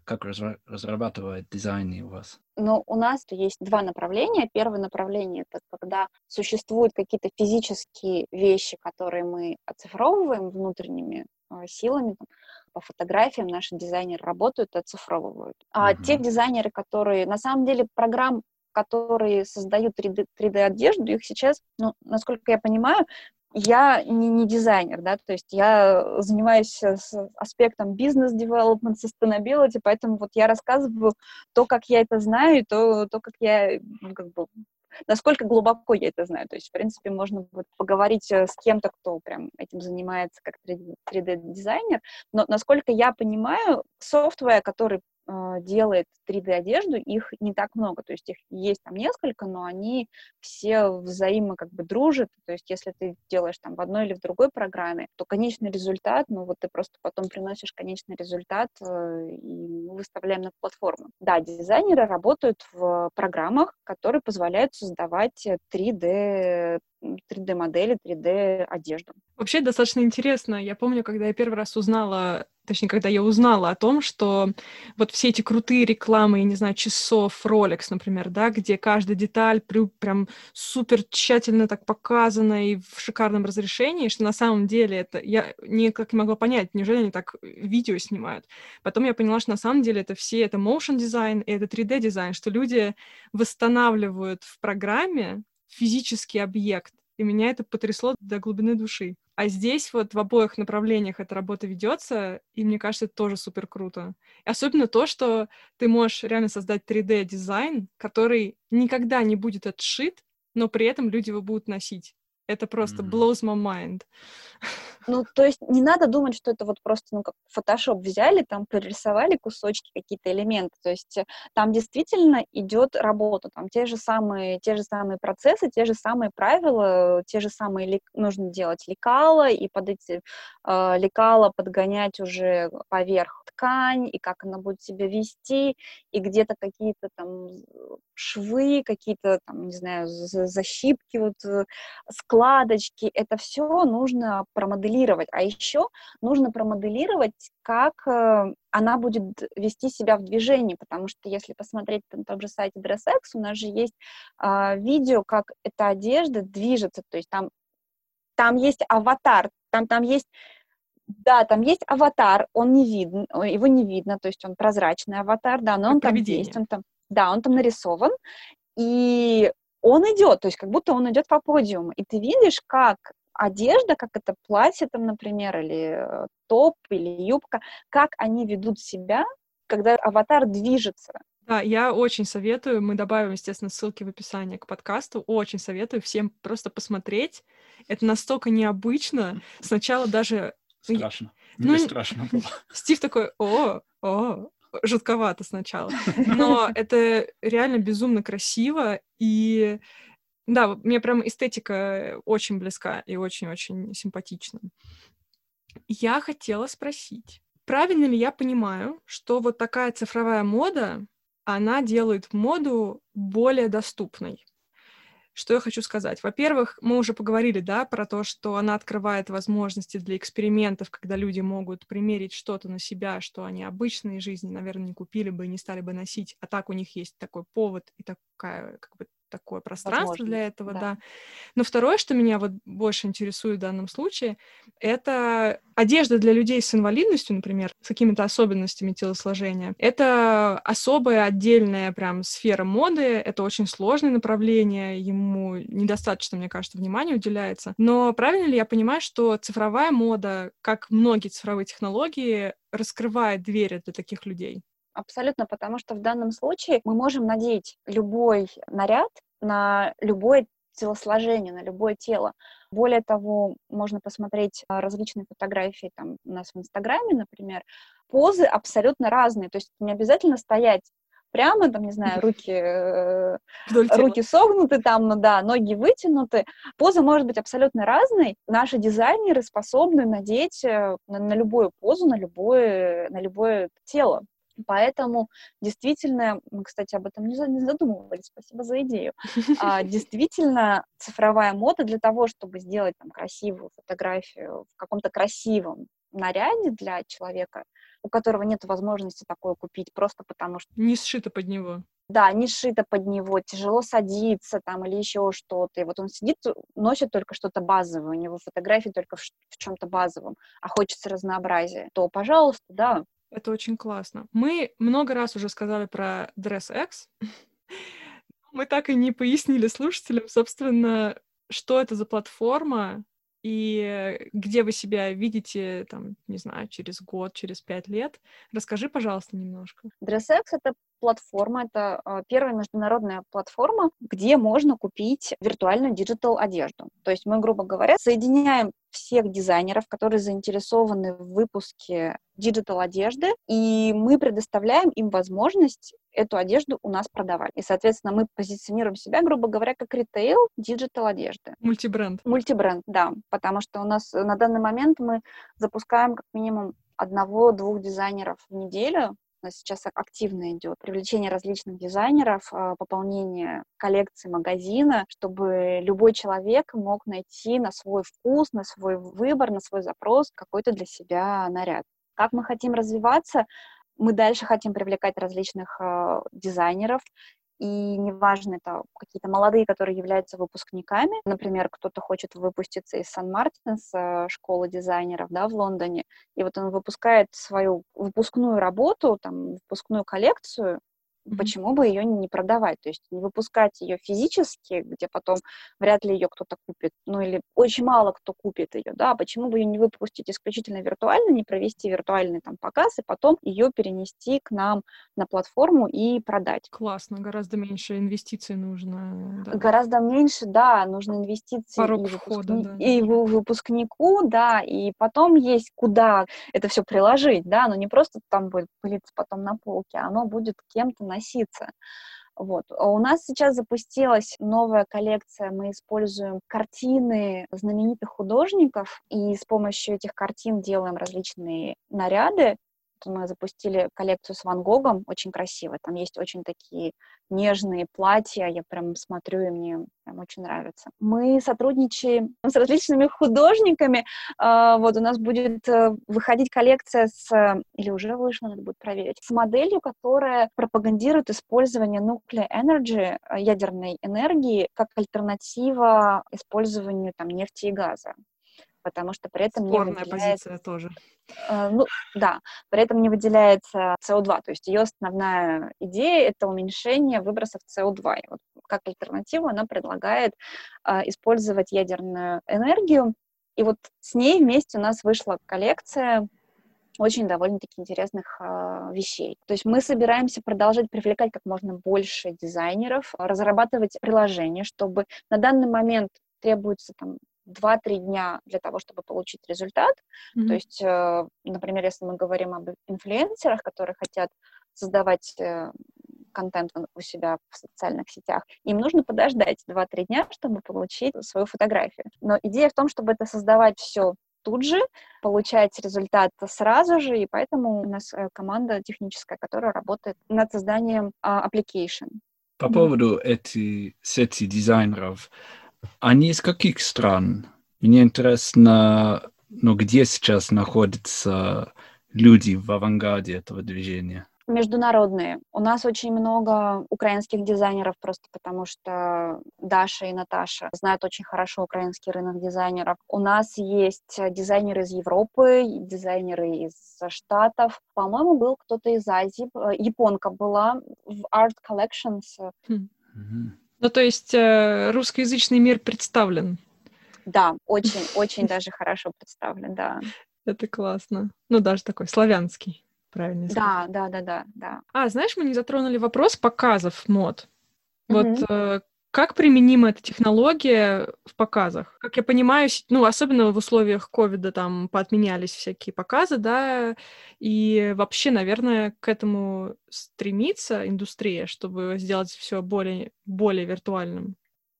как разрабатывает дизайны у вас? Ну, у нас есть два направления. Первое направление — это когда существуют какие-то физические вещи, которые мы оцифровываем внутренними э, силами, там, по фотографиям наши дизайнеры работают и оцифровывают. А uh-huh. те дизайнеры, которые... На самом деле программ, которые создают 3D, 3D-одежду, их сейчас, ну, насколько я понимаю, я не, не дизайнер, да, то есть я занимаюсь э, аспектом бизнес-девелопмент, sustainability, поэтому вот я рассказываю то, как я это знаю, то, то как я, ну, как бы, насколько глубоко я это знаю. То есть, в принципе, можно будет поговорить э, с кем-то, кто прям этим занимается как 3D-дизайнер, но, насколько я понимаю, софтвер, который делает 3D-одежду, их не так много, то есть их есть там несколько, но они все взаимо как бы дружат, то есть если ты делаешь там в одной или в другой программе, то конечный результат, ну вот ты просто потом приносишь конечный результат, э, и выставляем на платформу. Да, дизайнеры работают в программах, которые позволяют создавать 3D 3D-модели, 3D-одежду. Вообще достаточно интересно. Я помню, когда я первый раз узнала, точнее, когда я узнала о том, что вот все эти крутые рекламы, я не знаю, часов, Rolex, например, да, где каждая деталь прям супер тщательно так показана и в шикарном разрешении, что на самом деле это... Я никак не могла понять, неужели они так видео снимают. Потом я поняла, что на самом деле это все, это motion дизайн и это 3D дизайн, что люди восстанавливают в программе физический объект. И меня это потрясло до глубины души. А здесь вот в обоих направлениях эта работа ведется, и мне кажется, это тоже супер круто. И особенно то, что ты можешь реально создать 3D-дизайн, который никогда не будет отшит, но при этом люди его будут носить. Это просто mm-hmm. blows my mind. Ну, то есть не надо думать, что это вот просто, ну, как Photoshop взяли, там прорисовали кусочки, какие-то элементы. То есть э, там действительно идет работа, там те же самые, те же самые процессы, те же самые правила, те же самые лик... нужно делать лекала и под эти э, лекала подгонять уже поверх ткань, и как она будет себя вести, и где-то какие-то там швы, какие-то там, не знаю, защипки, вот э, складочки, это все нужно промоделировать. А еще нужно промоделировать, как э, она будет вести себя в движении, потому что если посмотреть на том же сайте DressX, у нас же есть э, видео, как эта одежда движется, то есть там, там есть аватар, там, там есть да, там есть аватар, он не виден, его не видно, то есть он прозрачный аватар, да, но он там есть, он там, да, он там нарисован, и он идет, то есть как будто он идет по подиуму, и ты видишь, как одежда, как это платье там, например, или э, топ, или юбка, как они ведут себя, когда аватар движется. Да, я очень советую, мы добавим, естественно, ссылки в описании к подкасту, очень советую всем просто посмотреть. Это настолько необычно. Сначала даже... Страшно. Ну, Мне страшно было. Стив такой, о, о, жутковато сначала. Но это реально безумно красиво, и да, мне прям эстетика очень близка и очень-очень симпатична. Я хотела спросить, правильно ли я понимаю, что вот такая цифровая мода, она делает моду более доступной? Что я хочу сказать? Во-первых, мы уже поговорили, да, про то, что она открывает возможности для экспериментов, когда люди могут примерить что-то на себя, что они обычной жизни, наверное, не купили бы и не стали бы носить, а так у них есть такой повод и такая как бы такое пространство Возможно, для этого, да. да. Но второе, что меня вот больше интересует в данном случае, это одежда для людей с инвалидностью, например, с какими-то особенностями телосложения. Это особая отдельная прям сфера моды, это очень сложное направление, ему недостаточно, мне кажется, внимания уделяется. Но правильно ли я понимаю, что цифровая мода, как многие цифровые технологии, раскрывает двери для таких людей? Абсолютно, потому что в данном случае мы можем надеть любой наряд на любое телосложение, на любое тело. Более того, можно посмотреть а, различные фотографии там у нас в Инстаграме, например, позы абсолютно разные. То есть не обязательно стоять прямо, там, не знаю, руки, э, руки согнуты, там, ну да, ноги вытянуты. Поза может быть абсолютно разной. Наши дизайнеры способны надеть э, на, на любую позу, на любое, на любое тело. Поэтому действительно, мы, кстати, об этом не задумывались, спасибо за идею. А, действительно, цифровая мода для того, чтобы сделать там красивую фотографию в каком-то красивом наряде для человека, у которого нет возможности такое купить, просто потому что... Не сшито под него. Да, не сшито под него, тяжело садиться там или еще что-то. И вот он сидит, носит только что-то базовое, у него фотографии только в, в чем-то базовом, а хочется разнообразия, то, пожалуйста, да, это очень классно. Мы много раз уже сказали про DressX. Мы так и не пояснили слушателям, собственно, что это за платформа и где вы себя видите, там, не знаю, через год, через пять лет. Расскажи, пожалуйста, немножко. DressX — это платформа, это а, первая международная платформа, где можно купить виртуальную digital одежду. То есть мы, грубо говоря, соединяем всех дизайнеров, которые заинтересованы в выпуске digital одежды, и мы предоставляем им возможность эту одежду у нас продавать. И, соответственно, мы позиционируем себя, грубо говоря, как ритейл digital одежды. Мультибренд. Мультибренд, да, потому что у нас на данный момент мы запускаем как минимум одного-двух дизайнеров в неделю, нас сейчас активно идет привлечение различных дизайнеров, а, пополнение коллекции магазина, чтобы любой человек мог найти на свой вкус, на свой выбор, на свой запрос какой-то для себя наряд. Как мы хотим развиваться? Мы дальше хотим привлекать различных э, дизайнеров, и неважно, это какие-то молодые, которые являются выпускниками, например, кто-то хочет выпуститься из Сан-Мартинс, э, школы дизайнеров, да, в Лондоне, и вот он выпускает свою выпускную работу, там, выпускную коллекцию. Почему бы ее не продавать? То есть не выпускать ее физически, где потом вряд ли ее кто-то купит, ну или очень мало кто купит ее, да, почему бы ее не выпустить исключительно виртуально, не провести виртуальный там показ и потом ее перенести к нам на платформу и продать. Классно, гораздо меньше инвестиций нужно. Да. Гораздо меньше, да, нужно инвестиции Порог и, входа, выпускни... да. и выпускнику, да, и потом есть куда это все приложить, да, но не просто там будет пылиться потом на полке, оно будет кем-то на носиться. Вот. А у нас сейчас запустилась новая коллекция. Мы используем картины знаменитых художников, и с помощью этих картин делаем различные наряды мы запустили коллекцию с Ван Гогом, очень красиво. Там есть очень такие нежные платья, я прям смотрю, и мне прям очень нравится. Мы сотрудничаем с различными художниками. А, вот у нас будет э, выходить коллекция с, или уже вышла, надо будет проверить, с моделью, которая пропагандирует использование nuclear energy, э, ядерной энергии, как альтернатива использованию там, нефти и газа потому что при этом Спорная не выделяется... позиция тоже. Э, ну, да, при этом не выделяется СО2, то есть ее основная идея — это уменьшение выбросов СО2. И вот как альтернативу она предлагает э, использовать ядерную энергию, и вот с ней вместе у нас вышла коллекция очень довольно-таки интересных э, вещей. То есть мы собираемся продолжать привлекать как можно больше дизайнеров, разрабатывать приложения, чтобы на данный момент требуется там 2-3 дня для того, чтобы получить результат. Mm-hmm. То есть, э, например, если мы говорим об инфлюенсерах, которые хотят создавать э, контент у себя в социальных сетях, им нужно подождать 2-3 дня, чтобы получить свою фотографию. Но идея в том, чтобы это создавать все тут же, получать результат сразу же, и поэтому у нас э, команда техническая, которая работает над созданием uh, application. По поводу этой сети дизайнеров, они из каких стран? Мне интересно, ну, где сейчас находятся люди в авангарде этого движения? Международные. У нас очень много украинских дизайнеров, просто потому что Даша и Наташа знают очень хорошо украинский рынок дизайнеров. У нас есть дизайнеры из Европы, дизайнеры из Штатов. По-моему, был кто-то из Азии. Э, японка была в Art Collections. Хм. Ну, то есть э, русскоязычный мир представлен. Да, очень-очень даже хорошо представлен, да. Это классно. Ну, даже такой славянский, правильно Да, да, да, да, да. А, знаешь, мы не затронули вопрос показов мод. Вот э, Как применима эта технология в показах? Как я понимаю, ну, особенно в условиях ковида там поотменялись всякие показы, да, и вообще, наверное, к этому стремится индустрия, чтобы сделать все более, более виртуальным.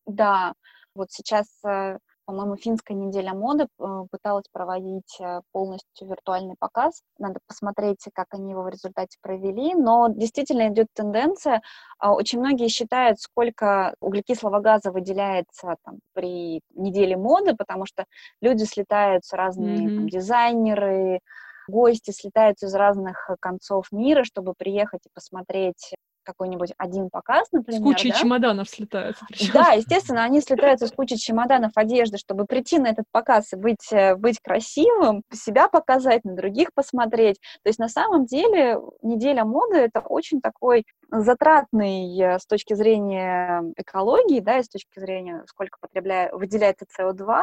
Да, вот сейчас э, по-моему, финская неделя моды э, пыталась проводить э, полностью виртуальный показ. Надо посмотреть, как они его в результате провели. Но действительно идет тенденция. А, очень многие считают, сколько углекислого газа выделяется там, при неделе моды, потому что люди слетаются, разные mm-hmm. там, дизайнеры, гости слетаются из разных концов мира, чтобы приехать и посмотреть какой-нибудь один показ, например. С кучей да? чемоданов слетаются. Причем. Да, естественно, они слетаются с кучей чемоданов одежды, чтобы прийти на этот показ и быть, э, быть красивым, себя показать, на других посмотреть. То есть на самом деле неделя моды — это очень такой затратный э, с точки зрения экологии, да, и с точки зрения, сколько потребляет, выделяется СО2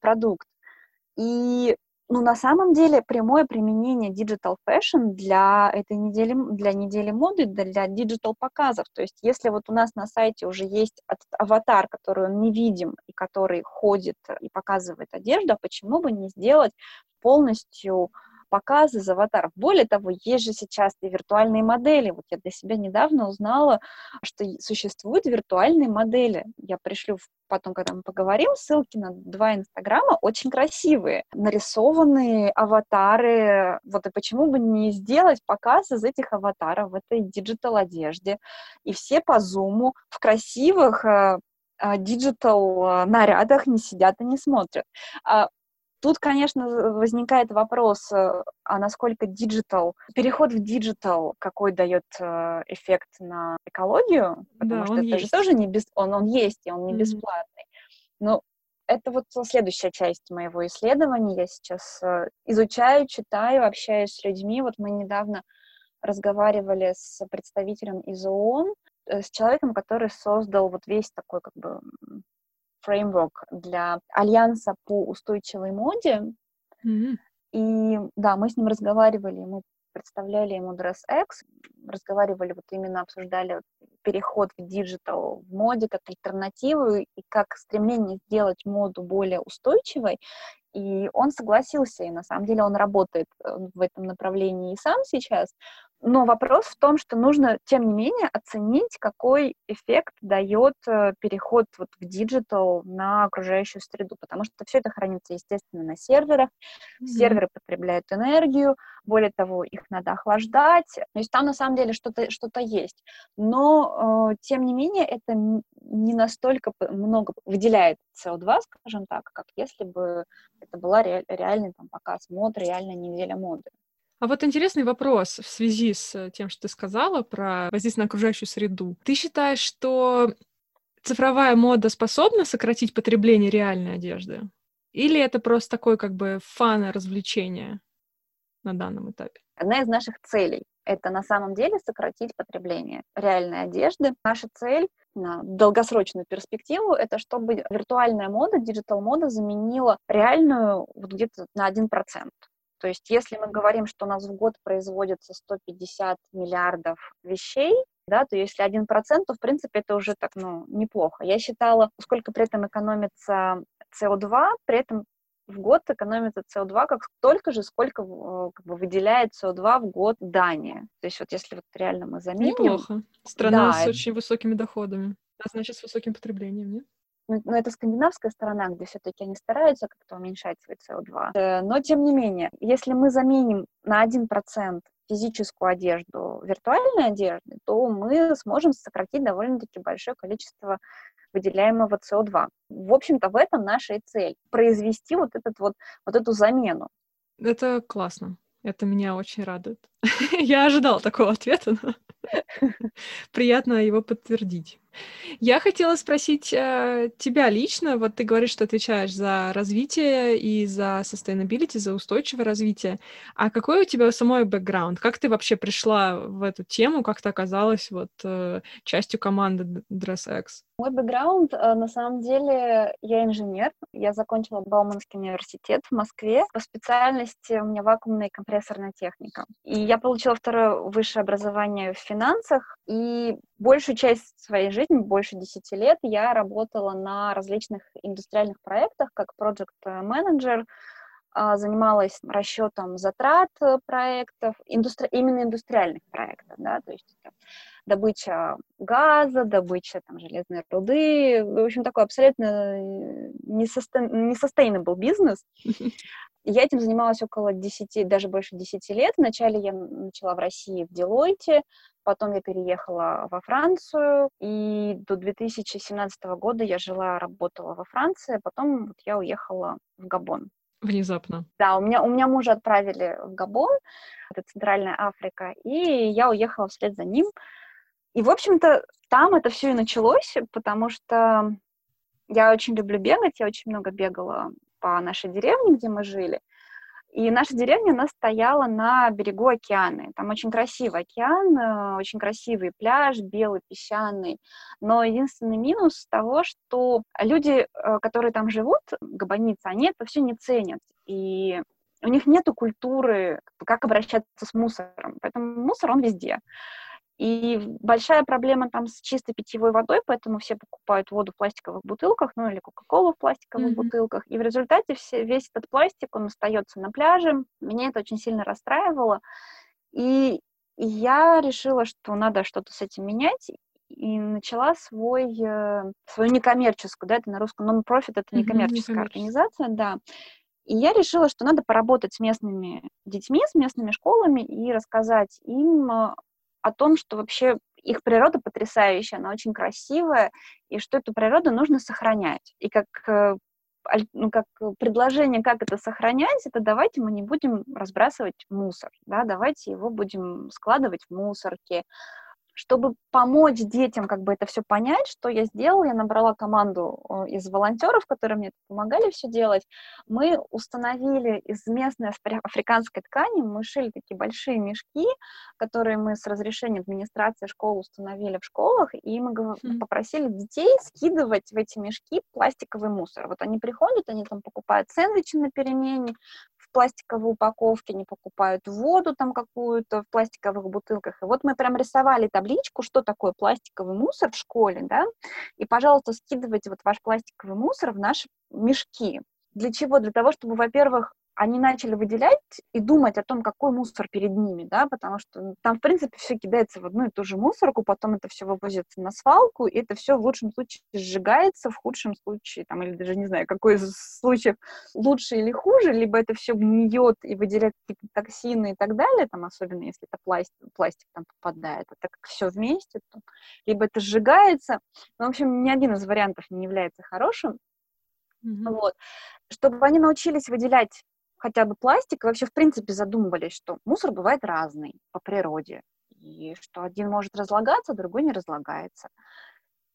продукт. И ну, на самом деле, прямое применение digital fashion для этой недели, для недели моды, для digital показов. То есть, если вот у нас на сайте уже есть аватар, который он не видим и который ходит и показывает одежду, а почему бы не сделать полностью показы из аватаров. Более того, есть же сейчас и виртуальные модели. Вот я для себя недавно узнала, что существуют виртуальные модели. Я пришлю потом, когда мы поговорим, ссылки на два инстаграма очень красивые, нарисованные аватары. Вот и почему бы не сделать показ из этих аватаров в этой digital одежде. И все по зуму в красивых э, э, digital э, нарядах не сидят и не смотрят. Тут, конечно, возникает вопрос, э, а насколько digital, переход в digital, какой дает э, эффект на экологию, потому да, что это есть. же тоже не без, он, он есть, и он не mm-hmm. бесплатный. Но это вот следующая часть моего исследования. Я сейчас э, изучаю, читаю, общаюсь с людьми. Вот мы недавно разговаривали с представителем из ООН, с человеком, который создал вот весь такой как бы фреймворк для Альянса по устойчивой моде. Mm-hmm. И да, мы с ним разговаривали, мы представляли ему DressX, разговаривали, вот именно обсуждали переход в digital в моде как альтернативу и как стремление сделать моду более устойчивой. И он согласился, и на самом деле он работает э, в этом направлении и сам сейчас. Но вопрос в том, что нужно, тем не менее, оценить, какой эффект дает э, переход вот в digital на окружающую среду, потому что все это хранится, естественно, на серверах. Mm-hmm. Серверы потребляют энергию, более того, их надо охлаждать. То есть там на самом деле что-то что есть. Но, э, тем не менее, это не настолько много выделяет СО2, скажем так, как если бы это была ре- реальный там, показ мод, реальная неделя моды. А вот интересный вопрос в связи с тем, что ты сказала про воздействие на окружающую среду. Ты считаешь, что цифровая мода способна сократить потребление реальной одежды? Или это просто такое как бы fun развлечение на данном этапе? Одна из наших целей — это на самом деле сократить потребление реальной одежды. Наша цель на долгосрочную перспективу, это чтобы виртуальная мода, digital-мода заменила реальную вот где-то на 1%. То есть если мы говорим, что у нас в год производится 150 миллиардов вещей, да, то если 1%, то, в принципе, это уже так, ну, неплохо. Я считала, сколько при этом экономится СО2, при этом в год экономится СО2 как столько же, сколько э, как бы, выделяет СО2 в год Дания. То есть вот если вот реально мы заменим... Неплохо. Страна да, с очень высокими доходами, а значит, с высоким потреблением, нет? Но это скандинавская сторона, где все-таки они стараются как-то уменьшать свой СО2. Э, но, тем не менее, если мы заменим на 1% физическую одежду виртуальной одеждой, то мы сможем сократить довольно-таки большое количество выделяемого СО2. В общем-то, в этом наша и цель — произвести вот, этот вот, вот эту замену. Это классно. Это меня очень радует. Я ожидала такого ответа, но приятно его подтвердить. Я хотела спросить э, тебя лично. Вот ты говоришь, что отвечаешь за развитие и за sustainability, за устойчивое развитие. А какой у тебя самой бэкграунд? Как ты вообще пришла в эту тему? Как ты оказалась вот э, частью команды DressX? Мой бэкграунд, э, на самом деле, я инженер. Я закончила Бауманский университет в Москве. По специальности у меня вакуумная и компрессорная техника. И я получила второе высшее образование в финансах И большую часть своей жизни, больше 10 лет, я работала на различных индустриальных проектах как project менеджер а, занималась расчетом затрат э, проектов, индустри... именно индустриальных проектов, да, то есть добыча газа, добыча там, железной руды, в общем, такой абсолютно несостейнабл бизнес. Я этим занималась около 10, даже больше 10 лет. Вначале я начала в России в Делойте, потом я переехала во Францию, и до 2017 года я жила, работала во Франции, а потом вот я уехала в Габон. Внезапно. Да, у меня, у меня мужа отправили в Габон, это Центральная Африка, и я уехала вслед за ним. И, в общем-то, там это все и началось, потому что я очень люблю бегать, я очень много бегала по нашей деревне, где мы жили. И наша деревня, она стояла на берегу океана. Там очень красивый океан, э, очень красивый пляж, белый, песчаный. Но единственный минус того, что люди, э, которые там живут, габоницы, они это все не ценят. И у них нет культуры, как обращаться с мусором. Поэтому мусор, он везде. И большая проблема там с чистой питьевой водой, поэтому все покупают воду в пластиковых бутылках, ну или Кока-Колу в пластиковых mm-hmm. бутылках. И в результате все, весь этот пластик, он остается на пляже. Меня это очень сильно расстраивало. И я решила, что надо что-то с этим менять, и начала свой, э, свою некоммерческую, да, это на русском non-profit, это некоммерческая mm-hmm, организация, да. И я решила, что надо поработать с местными детьми, с местными школами и рассказать им э, о том, что вообще их природа потрясающая, она очень красивая, и что эту природу нужно сохранять. И как э, ну, как предложение, как это сохранять, это давайте мы не будем разбрасывать мусор, да, давайте его будем складывать в мусорки, чтобы помочь детям как бы это все понять, что я сделала, я набрала команду э, из волонтеров, которые мне помогали все делать. Мы установили из местной африканской ткани, мы шили такие большие мешки, которые мы с разрешения администрации школы установили в школах, и мы попросили детей скидывать в эти мешки пластиковый мусор. Вот они приходят, они там покупают сэндвичи на перемене, пластиковой упаковке, не покупают воду там какую-то в пластиковых бутылках. И вот мы прям рисовали табличку, что такое пластиковый мусор в школе, да, и, пожалуйста, скидывайте вот ваш пластиковый мусор в наши мешки. Для чего? Для того, чтобы, во-первых, они начали выделять и думать о том, какой мусор перед ними, да, потому что там, в принципе, все кидается в одну и ту же мусорку, потом это все вывозится на свалку, и это все в лучшем случае сжигается, в худшем случае, там, или даже не знаю, какой из случаев лучше или хуже, либо это все гниет и выделяет какие-то токсины и так далее, там, особенно если это пластик, пластик там попадает, а так как все вместе, то либо это сжигается, ну, в общем, ни один из вариантов не является хорошим, Mm-hmm. Вот. Чтобы они научились выделять хотя бы пластик, вообще в принципе задумывались, что мусор бывает разный по природе, и что один может разлагаться, другой не разлагается.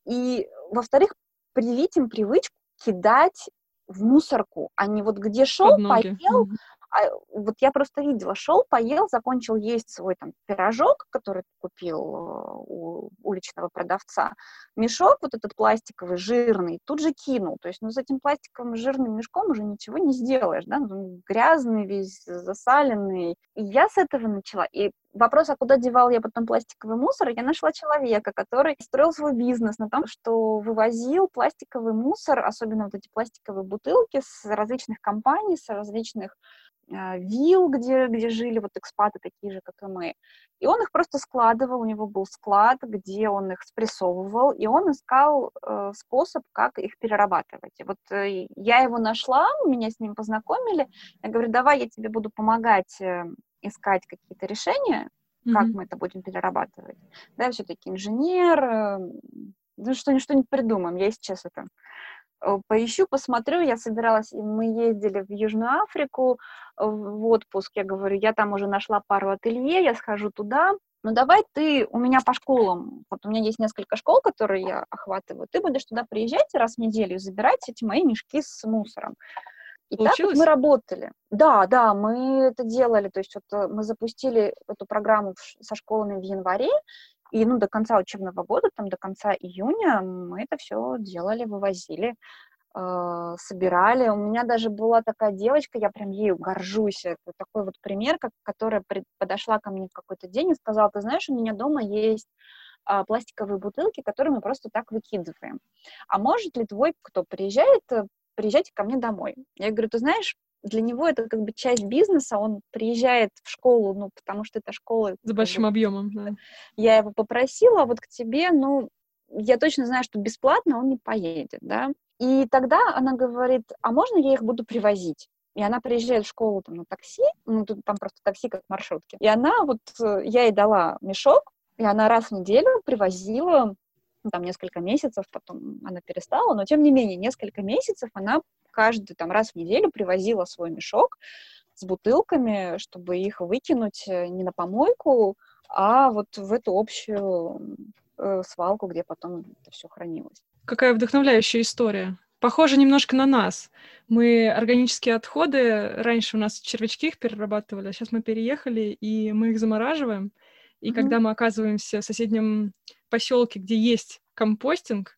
И, во-вторых, привить им привычку кидать в мусорку, а не вот где шел, поел. А вот я просто видела, шел, поел, закончил есть свой там пирожок, который купил э, у уличного продавца, мешок вот этот пластиковый, жирный, тут же кинул. То есть, ну, с этим пластиковым жирным мешком уже ничего не сделаешь, да, он грязный весь, засаленный. И я с этого начала. И вопрос, а куда девал я потом пластиковый мусор, я нашла человека, который строил свой бизнес на том, что вывозил пластиковый мусор, особенно вот эти пластиковые бутылки с различных компаний, с различных вилл, где, где жили вот экспаты такие же, как и мы. И он их просто складывал, у него был склад, где он их спрессовывал, и он искал э, способ, как их перерабатывать. И вот э, я его нашла, меня с ним познакомили. Я говорю, давай я тебе буду помогать э, искать какие-то решения, mm-hmm. как мы это будем перерабатывать. Да, все-таки инженер, э, ну, что-нибудь, что-нибудь придумаем. Я сейчас это поищу, посмотрю. Я собиралась, мы ездили в Южную Африку в отпуск. Я говорю, я там уже нашла пару ателье, я схожу туда. Ну давай ты у меня по школам, вот у меня есть несколько школ, которые я охватываю, ты будешь туда приезжать раз в неделю, забирать эти мои мешки с мусором. И Получилось? так вот мы работали. Да, да, мы это делали. То есть вот э, мы запустили эту программу со школами в январе, и ну, до конца учебного года, там, до конца июня мы это все делали, вывозили, э, собирали. У меня даже была такая девочка, я прям ею горжусь. Это такой вот пример, как, которая пред, подошла ко мне в какой-то день и сказала, ты знаешь, у меня дома есть а, пластиковые бутылки, которые мы просто так выкидываем. А может ли твой, кто приезжает, э, приезжайте ко мне домой? Я говорю, ты знаешь, для него это как бы часть бизнеса, он приезжает в школу, ну, потому что это школа... С большим бы, объемом, да. Я его попросила, а вот к тебе, ну, я точно знаю, что бесплатно он не поедет, да. И тогда она говорит, а можно я их буду привозить? И она приезжает в школу там, на такси, ну, тут там просто такси как маршрутки. И она вот, э, я ей дала мешок, и она раз в неделю привозила, ну, там, несколько месяцев, потом она перестала, но, тем не менее, несколько месяцев она каждый там раз в неделю привозила свой мешок с бутылками, чтобы их выкинуть э, не на помойку, а вот в эту общую э, свалку, где потом это все хранилось. Какая вдохновляющая история. Похоже немножко на нас. Мы органические отходы, раньше у нас червячки их перерабатывали, а сейчас мы переехали, и мы их замораживаем. И mm-hmm. когда мы оказываемся в соседнем поселке, где есть компостинг,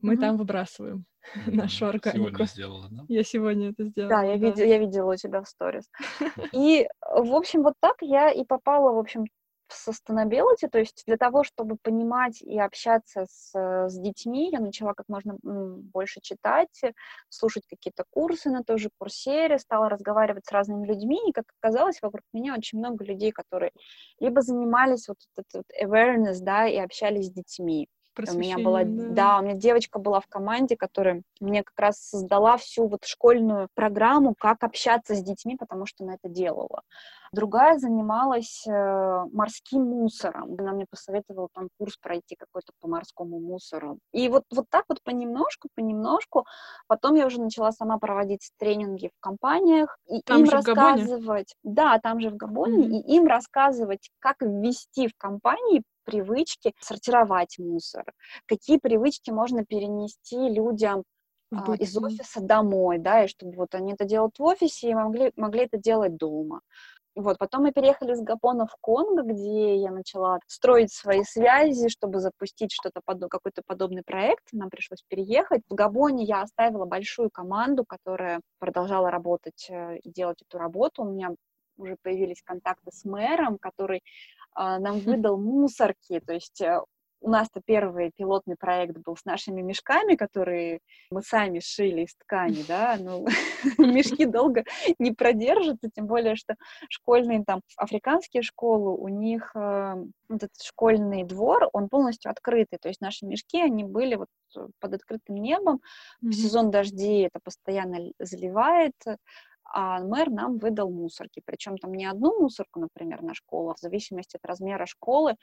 мы mm-hmm. там выбрасываем mm-hmm. нашу органику. Сегодня сделала, да? Я сегодня это сделала. Да, я, да. Видела, я видела у тебя в сторис. И, в общем, вот так я и попала, в общем, sustainability, то есть для того, чтобы понимать и общаться с, с детьми, я начала как можно больше читать, слушать какие-то курсы на той же курсере, стала разговаривать с разными людьми, и, как оказалось, вокруг меня очень много людей, которые либо занимались вот этот awareness, да, и общались с детьми, у меня была, да. да, у меня девочка была в команде, которая мне как раз создала всю вот школьную программу, как общаться с детьми, потому что она это делала. Другая занималась э, морским мусором. Она мне посоветовала там курс пройти какой-то по морскому мусору. И вот, вот так вот понемножку, понемножку. Потом я уже начала сама проводить тренинги в компаниях. И там им рассказывать... Да, там же в Габоне. Mm-hmm. И им рассказывать, как ввести в компании привычки сортировать мусор, какие привычки можно перенести людям а, из офиса домой, да, и чтобы вот они это делают в офисе и могли, могли это делать дома. Вот, потом мы переехали с Габона в Конго, где я начала строить свои связи, чтобы запустить что-то, под, какой-то подобный проект. Нам пришлось переехать. В Габоне я оставила большую команду, которая продолжала работать э, и делать эту работу. У меня уже появились контакты с мэром, который а, нам выдал мусорки, то есть э, у нас-то первый пилотный проект был с нашими мешками, которые мы сами шили из ткани, да, ну, мешки долго не продержатся, тем более, что школьные там африканские школы, у них э, этот школьный двор, он полностью открытый, то есть наши мешки, они были вот под открытым небом, mm-hmm. в сезон дождей это постоянно заливает, а мэр нам выдал мусорки. Причем там не одну мусорку, например, на школу, в зависимости от размера школы,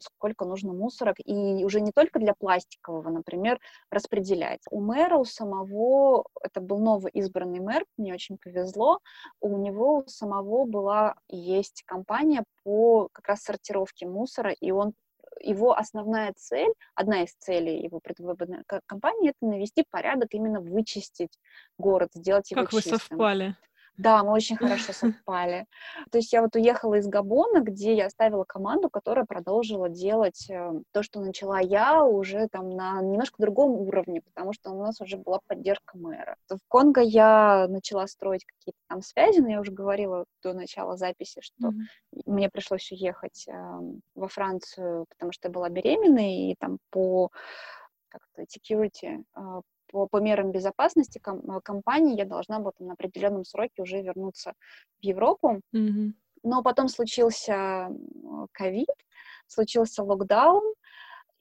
сколько нужно мусорок. И уже не только для пластикового, например, распределять. У мэра, у самого, это был новый избранный мэр, мне очень повезло, у него у самого была, есть компания по как раз сортировке мусора, и он его основная цель, одна из целей его предвыборной кампании, это навести порядок, именно вычистить город, сделать его как чистым. Как вы совпали. Да, мы очень хорошо совпали. То есть я вот уехала из Габона, где я оставила команду, которая продолжила делать э, то, что начала я, уже там на немножко другом уровне, потому что у нас уже была поддержка мэра. В Конго я начала строить какие-то там связи, но я уже говорила до начала записи, что mm-hmm. мне пришлось уехать э, во Францию, потому что я была беременной, и там по как-то security, э, по, по мерам безопасности ком, э, компании я должна была там, на определенном сроке уже вернуться в Европу. Mm-hmm. Но потом случился ковид, случился локдаун,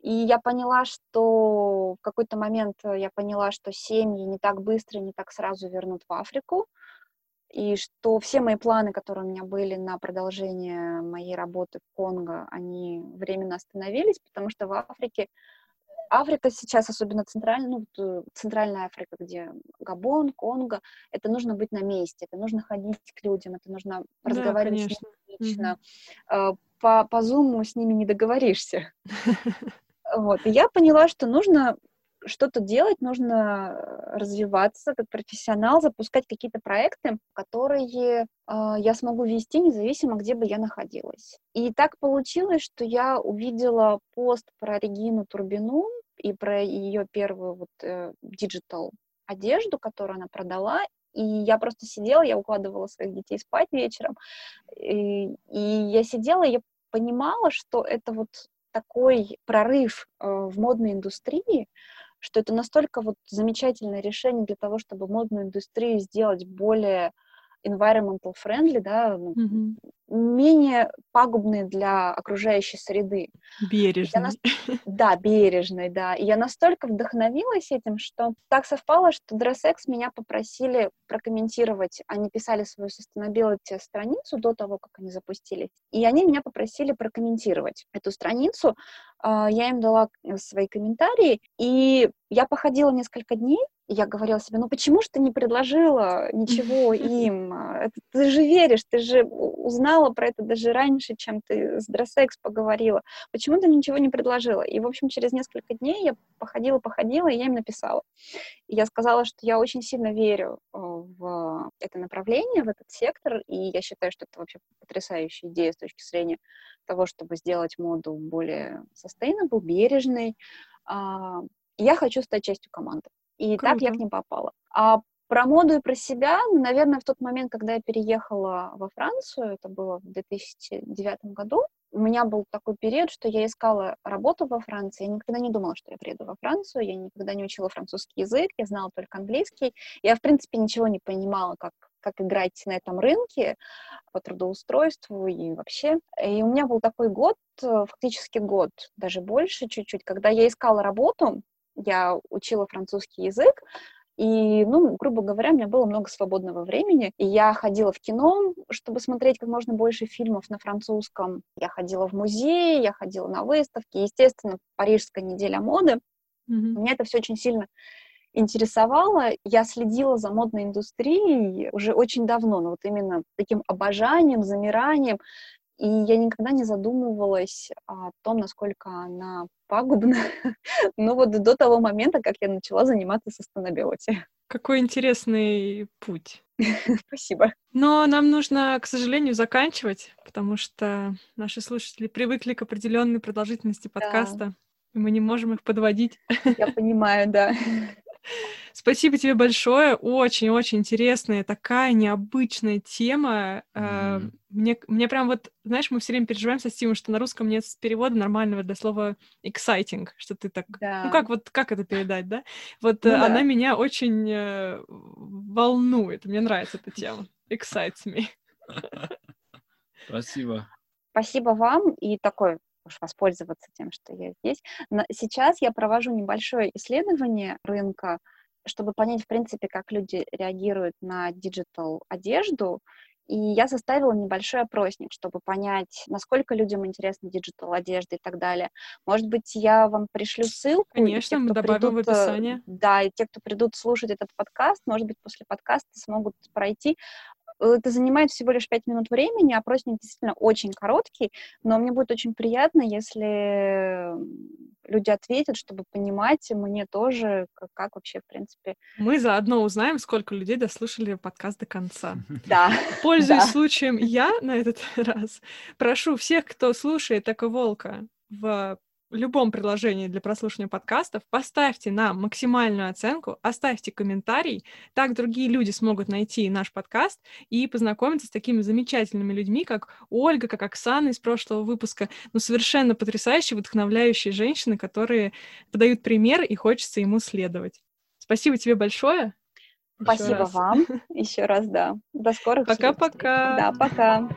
и я поняла, что в какой-то момент э, я поняла, что семьи не так быстро, не так сразу вернут в Африку, и что все мои планы, которые у меня были на продолжение моей работы в Конго, они временно остановились, потому что в Африке Африка сейчас, особенно центральная, ну, э, центральная Африка, где Габон, Конго, это нужно быть на месте, это нужно ходить к людям, это нужно да, разговаривать конечно. с ними лично. Mm-hmm. По, по Zoom с ними не договоришься. Вот. И я поняла, что нужно что-то делать, нужно э, развиваться как профессионал, запускать какие-то проекты, которые э, я смогу вести независимо, где бы я находилась. И так получилось, что я увидела пост про Регину Турбину и про ее первую вот э, digital одежду, которую она продала, и я просто сидела, я укладывала своих детей спать вечером, и, и я сидела, и я понимала, что это вот такой прорыв э, в модной индустрии, что это настолько вот замечательное решение для того, чтобы модную индустрию сделать более environmental friendly, да, mm-hmm. менее пагубные для окружающей среды. Бережной. Нас... Да, бережной, да. И я настолько вдохновилась этим, что так совпало, что DressX меня попросили прокомментировать. Они писали свою sustainability страницу до того, как они запустились. И они меня попросили прокомментировать эту страницу. А, я им дала свои комментарии, и я походила несколько дней, я говорила себе, ну почему же ты не предложила ничего им? Это, ты же веришь, ты же узнала про это даже раньше, чем ты с Дроссекс поговорила. Почему ты ничего не предложила? И, в общем, через несколько дней я походила, походила, и я им написала. И я сказала, что я очень сильно верю э, в это направление, в этот сектор, и я считаю, что это вообще потрясающая идея с точки зрения того, чтобы сделать моду более sustainable, бережной. А, я хочу стать частью команды. И Круто. так я к ним попала. А про моду и про себя, ну, наверное, в тот момент, когда я переехала во Францию, это было в 2009 году, у меня был такой период, что я искала работу во Франции. Я никогда не думала, что я приеду во Францию. Я никогда не учила французский язык, я знала только английский. Я, в принципе, ничего не понимала, как, как играть на этом рынке по трудоустройству и вообще. И у меня был такой год, фактически год, даже больше чуть-чуть, когда я искала работу, я учила французский язык, и, ну, грубо говоря, у меня было много свободного времени. И я ходила в кино, чтобы смотреть как можно больше фильмов на французском. Я ходила в музей, я ходила на выставки. Естественно, Парижская неделя моды. Mm-hmm. Меня это все очень сильно интересовало. Я следила за модной индустрией уже очень давно, но вот именно таким обожанием, замиранием. И я никогда не задумывалась о том, насколько она пагубна. ну вот до того момента, как я начала заниматься sustainability. Какой интересный путь. Спасибо. Но нам нужно, к сожалению, заканчивать, потому что наши слушатели привыкли к определенной продолжительности подкаста, да. и мы не можем их подводить. Я понимаю, да. Спасибо тебе большое. Очень-очень интересная, такая необычная тема. Mm-hmm. Мне, мне прям вот, знаешь, мы все время переживаем со Стивом, что на русском нет перевода нормального для слова exciting, что ты так... Да. Ну как вот, как это передать, да? Вот ну, она да. меня очень э, волнует. Мне нравится эта тема. Excites me. Спасибо. Спасибо вам. И такой уж воспользоваться тем, что я здесь. Но сейчас я провожу небольшое исследование рынка, чтобы понять, в принципе, как люди реагируют на digital одежду. И я составила небольшой опросник, чтобы понять, насколько людям интересна digital одежда и так далее. Может быть, я вам пришлю ссылку. Конечно, те, мы добавим придут, в э, описание. Да, и те, кто придут слушать этот подкаст, может быть, после подкаста смогут пройти это занимает всего лишь пять минут времени, опросник действительно очень короткий, но мне будет очень приятно, если люди ответят, чтобы понимать мне тоже, как, как вообще, в принципе... Мы заодно узнаем, сколько людей дослушали подкаст до конца. Да. Пользуясь да. случаем, я на этот раз прошу всех, кто слушает «Эко Волка» в любом приложении для прослушивания подкастов, поставьте нам максимальную оценку, оставьте комментарий, так другие люди смогут найти наш подкаст и познакомиться с такими замечательными людьми, как Ольга, как Оксана из прошлого выпуска, ну, совершенно потрясающие, вдохновляющие женщины, которые подают пример и хочется ему следовать. Спасибо тебе большое. Спасибо вам. Еще раз, да. До скорых Пока-пока. Да, пока.